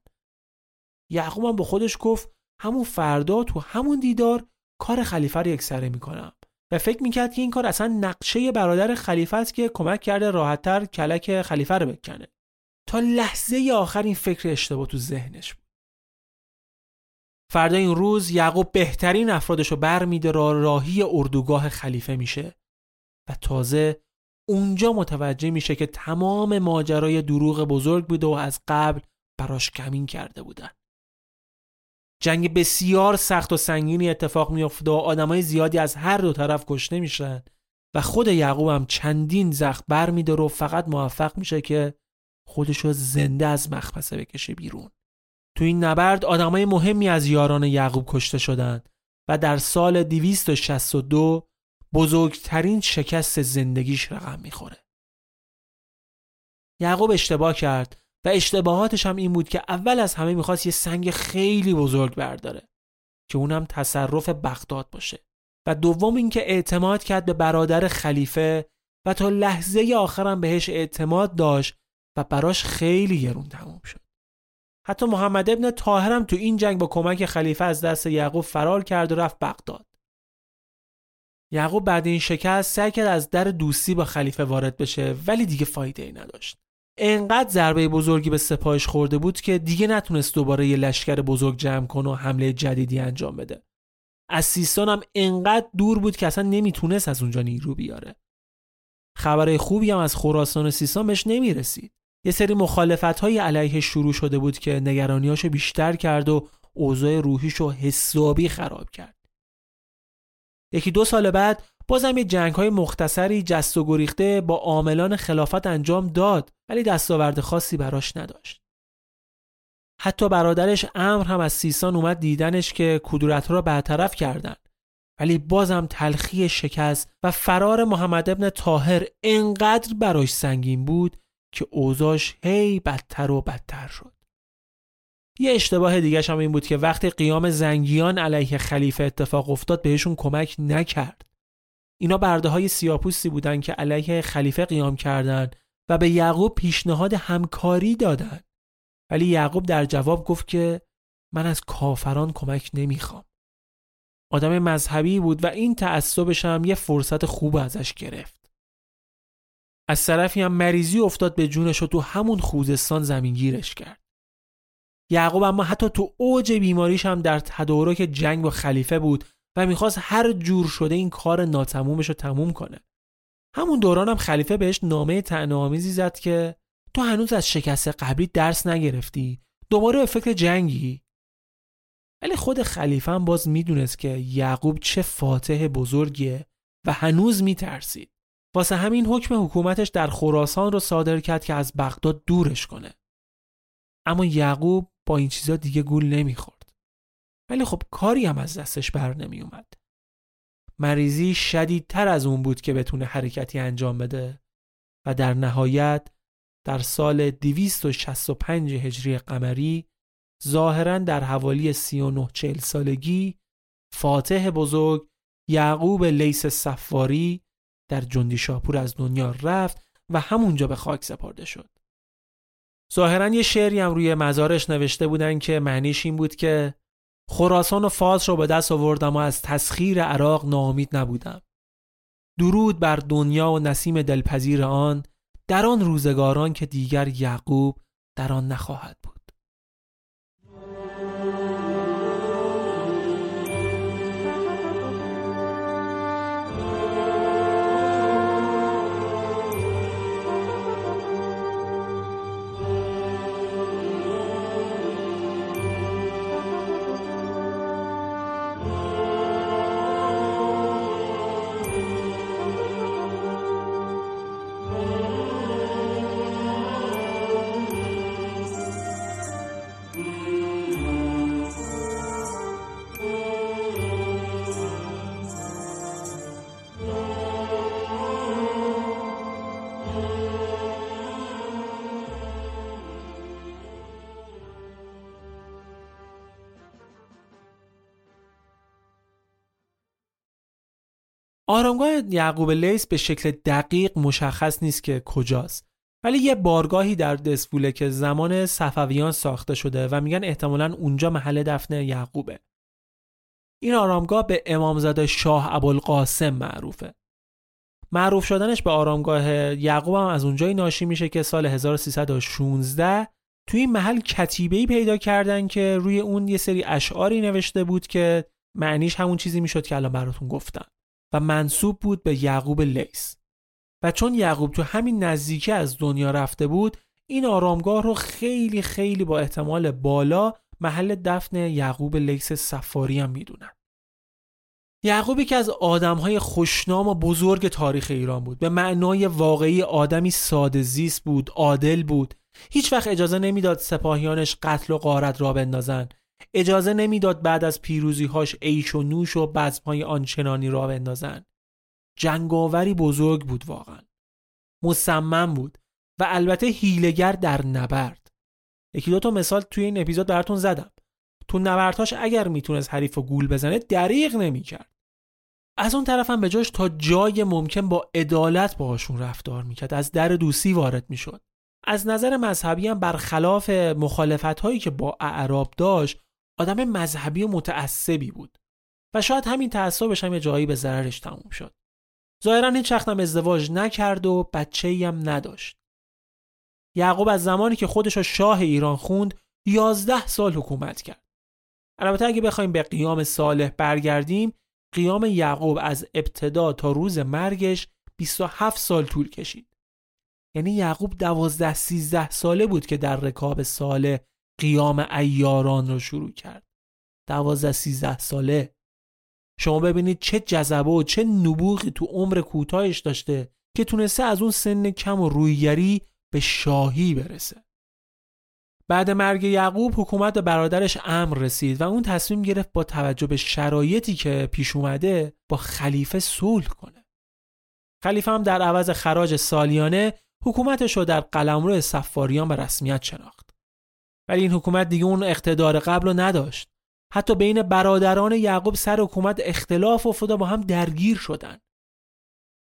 یعقوب هم به خودش گفت همون فردا تو همون دیدار کار خلیفه رو یکسره می‌کنم. و فکر می‌کرد که این کار اصلا نقشه برادر خلیفه است که کمک کرده راحتتر کلک خلیفه رو بکنه. تا لحظه آخر این فکر اشتباه تو ذهنش بود. فردا این روز یعقوب بهترین افرادش رو برمیده را راهی اردوگاه خلیفه میشه و تازه اونجا متوجه میشه که تمام ماجرای دروغ بزرگ بوده و از قبل براش کمین کرده بودن. جنگ بسیار سخت و سنگینی اتفاق میافته و آدمای زیادی از هر دو طرف کشته میشن و خود یعقوب هم چندین زخم بر و فقط موفق میشه که خودشو زنده از مخمسه بکشه بیرون. تو این نبرد آدمای مهمی از یاران یعقوب کشته شدند و در سال 262 بزرگترین شکست زندگیش رقم می‌خوره. یعقوب اشتباه کرد و اشتباهاتش هم این بود که اول از همه می‌خواست یه سنگ خیلی بزرگ برداره که اونم تصرف بغداد باشه و دوم اینکه اعتماد کرد به برادر خلیفه و تا لحظه آخرم بهش اعتماد داشت و براش خیلی گرون تموم شد. حتی محمد ابن طاهرم تو این جنگ با کمک خلیفه از دست یعقوب فرار کرد و رفت بغداد یعقوب بعد این شکست سعی کرد از در دوستی با خلیفه وارد بشه ولی دیگه فایده ای نداشت انقدر ضربه بزرگی به سپاهش خورده بود که دیگه نتونست دوباره یه لشکر بزرگ جمع کنه و حمله جدیدی انجام بده. از سیستان هم انقدر دور بود که اصلا نمی‌تونست از اونجا نیرو بیاره. خبر خوبی هم از خراسان و سیستان بهش نمی‌رسید. یه سری مخالفت های علیه شروع شده بود که نگرانیاشو بیشتر کرد و اوضاع روحیشو حسابی خراب کرد. یکی دو سال بعد بازم یه جنگ های مختصری جست و گریخته با عاملان خلافت انجام داد ولی دستاورد خاصی براش نداشت. حتی برادرش امر هم از سیسان اومد دیدنش که کدورت را برطرف کردن ولی بازم تلخی شکست و فرار محمد ابن تاهر انقدر براش سنگین بود که اوزاش هی بدتر و بدتر شد. یه اشتباه دیگه هم این بود که وقتی قیام زنگیان علیه خلیفه اتفاق افتاد بهشون کمک نکرد. اینا برده های سیاپوستی بودن که علیه خلیفه قیام کردند و به یعقوب پیشنهاد همکاری دادند. ولی یعقوب در جواب گفت که من از کافران کمک نمی‌خوام. آدم مذهبی بود و این تعصبش هم یه فرصت خوب ازش گرفت. از طرفی هم مریضی افتاد به جونش و تو همون خوزستان زمینگیرش کرد. یعقوب اما حتی تو اوج بیماریش هم در تدارک جنگ با خلیفه بود و می‌خواست هر جور شده این کار ناتمومش رو تموم کنه. همون دوران هم خلیفه بهش نامه تنامیزی زد که تو هنوز از شکست قبلی درس نگرفتی؟ دوباره به فکر جنگی؟ ولی خود خلیفه هم باز می‌دونست که یعقوب چه فاتح بزرگیه و هنوز میترسید. واسه همین حکم حکومتش در خراسان رو صادر کرد که از بغداد دورش کنه. اما یعقوب با این چیزا دیگه گول نمی‌خورد. ولی خب کاری هم از دستش بر نمی اومد مریضی شدیدتر از اون بود که بتونه حرکتی انجام بده و در نهایت در سال 265 هجری قمری ظاهرا در حوالی 39 40 سالگی فاتح بزرگ یعقوب لیس صفاری در جندی شاپور از دنیا رفت و همونجا به خاک سپرده شد. ظاهرا یه شعری هم روی مزارش نوشته بودن که معنیش این بود که خراسان و فاز رو به دست آوردم و از تسخیر عراق ناامید نبودم. درود بر دنیا و نسیم دلپذیر آن در آن روزگاران که دیگر یعقوب در آن نخواهد بود. آرامگاه یعقوب لیس به شکل دقیق مشخص نیست که کجاست. ولی یه بارگاهی در دسپوله که زمان صفویان ساخته شده و میگن احتمالا اونجا محل دفن یعقوبه. این آرامگاه به امامزاده شاه ابوالقاسم معروفه. معروف شدنش به آرامگاه یعقوب هم از اونجایی ناشی میشه که سال 1316 توی این محل کتیبه‌ای پیدا کردن که روی اون یه سری اشعاری نوشته بود که معنیش همون چیزی می‌شد که الان براتون گفتم. و منصوب بود به یعقوب لیس و چون یعقوب تو همین نزدیکی از دنیا رفته بود این آرامگاه رو خیلی خیلی با احتمال بالا محل دفن یعقوب لیس سفاری هم می‌دونن. یعقوبی که از آدمهای خوشنام و بزرگ تاریخ ایران بود به معنای واقعی آدمی ساده زیست بود عادل بود. هیچ وقت اجازه نمی‌داد سپاهیانش قتل و غارت را بندازن. اجازه نمی‌داد بعد از پیروزیهاش عیش و نوش و بزمهای آنچنانی را بندازن جنگاوری بزرگ بود واقعا. مصمم بود و البته هیلگر در نبرد. یکی دو تا مثال توی این اپیزود براتون زدم. تو نبردهاش اگر می‌تونست حریف و گول بزنه دریغ نمی‌کرد. از اون طرف هم به جاش تا جای ممکن با عدالت باهاشون رفتار می‌کرد. از در دوستی وارد می‌شد. از نظر مذهبی هم برخلاف مخالفت هایی که با اعراب داشت آدم مذهبی و متعصبی بود و شاید همین تعصبش هم یه جایی به ضررش تموم شد. ظاهرا هیچ وقت هم ازدواج نکرد و بچه ای هم نداشت. یعقوب از زمانی که خودش رو شاه ایران خوند یازده سال حکومت کرد. البته اگه بخوایم به قیام صالح برگردیم قیام یعقوب از ابتدا تا روز مرگش 27 سال طول کشید. یعنی یعقوب دوازده سیزده ساله بود که در رکاب صالح قیام ایاران رو شروع کرد. دوازده سیزده ساله. شما ببینید چه جذبه و چه نبوغی تو عمر کوتاهش داشته که تونسته از اون سن کم و رویگری به شاهی برسه. بعد مرگ یعقوب حکومت برادرش امر رسید و اون تصمیم گرفت با توجه به شرایطی که پیش اومده با خلیفه صلح کنه. خلیفه هم در عوض خراج سالیانه حکومتش رو در قلمرو سفاریان به رسمیت شناخت. ولی این حکومت دیگه اون اقتدار قبل رو نداشت. حتی بین برادران یعقوب سر حکومت اختلاف افتاد با هم درگیر شدن.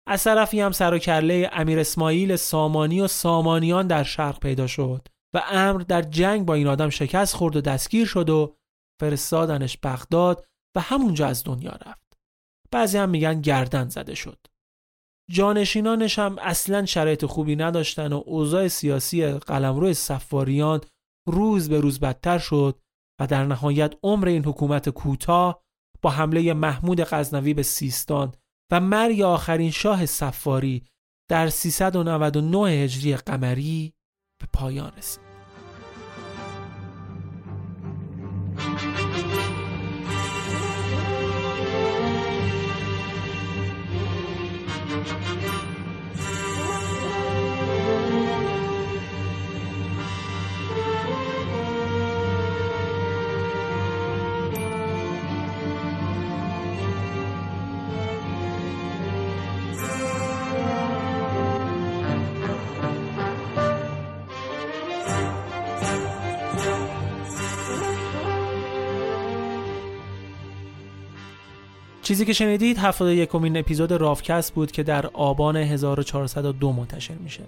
از طرفی هم سر و کله امیر اسماعیل سامانی و سامانیان در شرق پیدا شد و امر در جنگ با این آدم شکست خورد و دستگیر شد و فرستادنش بغداد و همونجا از دنیا رفت. بعضی هم میگن گردن زده شد. جانشینانش هم اصلا شرایط خوبی نداشتن و اوضاع سیاسی قلمرو سفاریان روز به روز بدتر شد و در نهایت عمر این حکومت کوتاه با حمله محمود غزنوی به سیستان و مرگ آخرین شاه سفاری در 399 هجری قمری به پایان رسید. چیزی که شنیدید 71 امین اپیزود رافکست بود که در آبان 1402 منتشر میشه.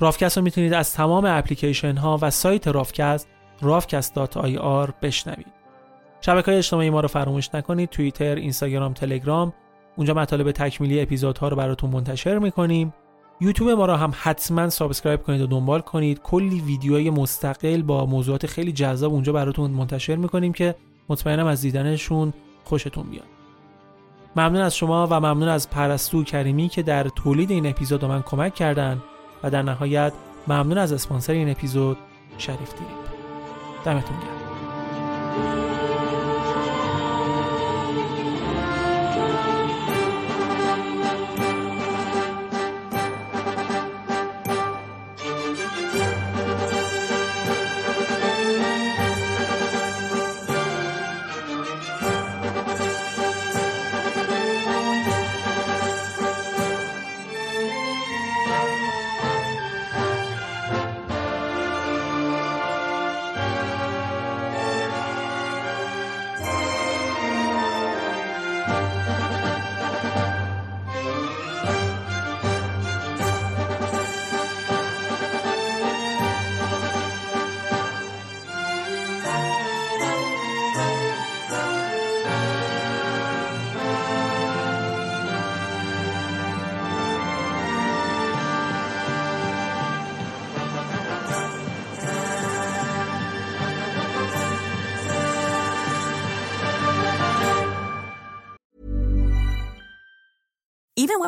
رافکست رو می‌تونید از تمام اپلیکیشن ها و سایت رافکست rafcast.ir بشنوید. شبکه های اجتماعی ما رو فراموش نکنید توییتر، اینستاگرام، تلگرام اونجا مطالب تکمیلی اپیزودها رو براتون منتشر می‌کنیم. یوتیوب ما رو هم حتما subscribe کنید و دنبال کنید. کلی ویدیوهای مستقل با موضوعات خیلی جذاب اونجا براتون منتشر می‌کنیم که مطمئنم از دیدنشون خوشتون بیاد. ممنون از شما و ممنون از پرستو کریمی که در تولید این اپیزود من کمک کردن و در نهایت ممنون از اسپانسر این اپیزود شریف دیریب دمتون گرم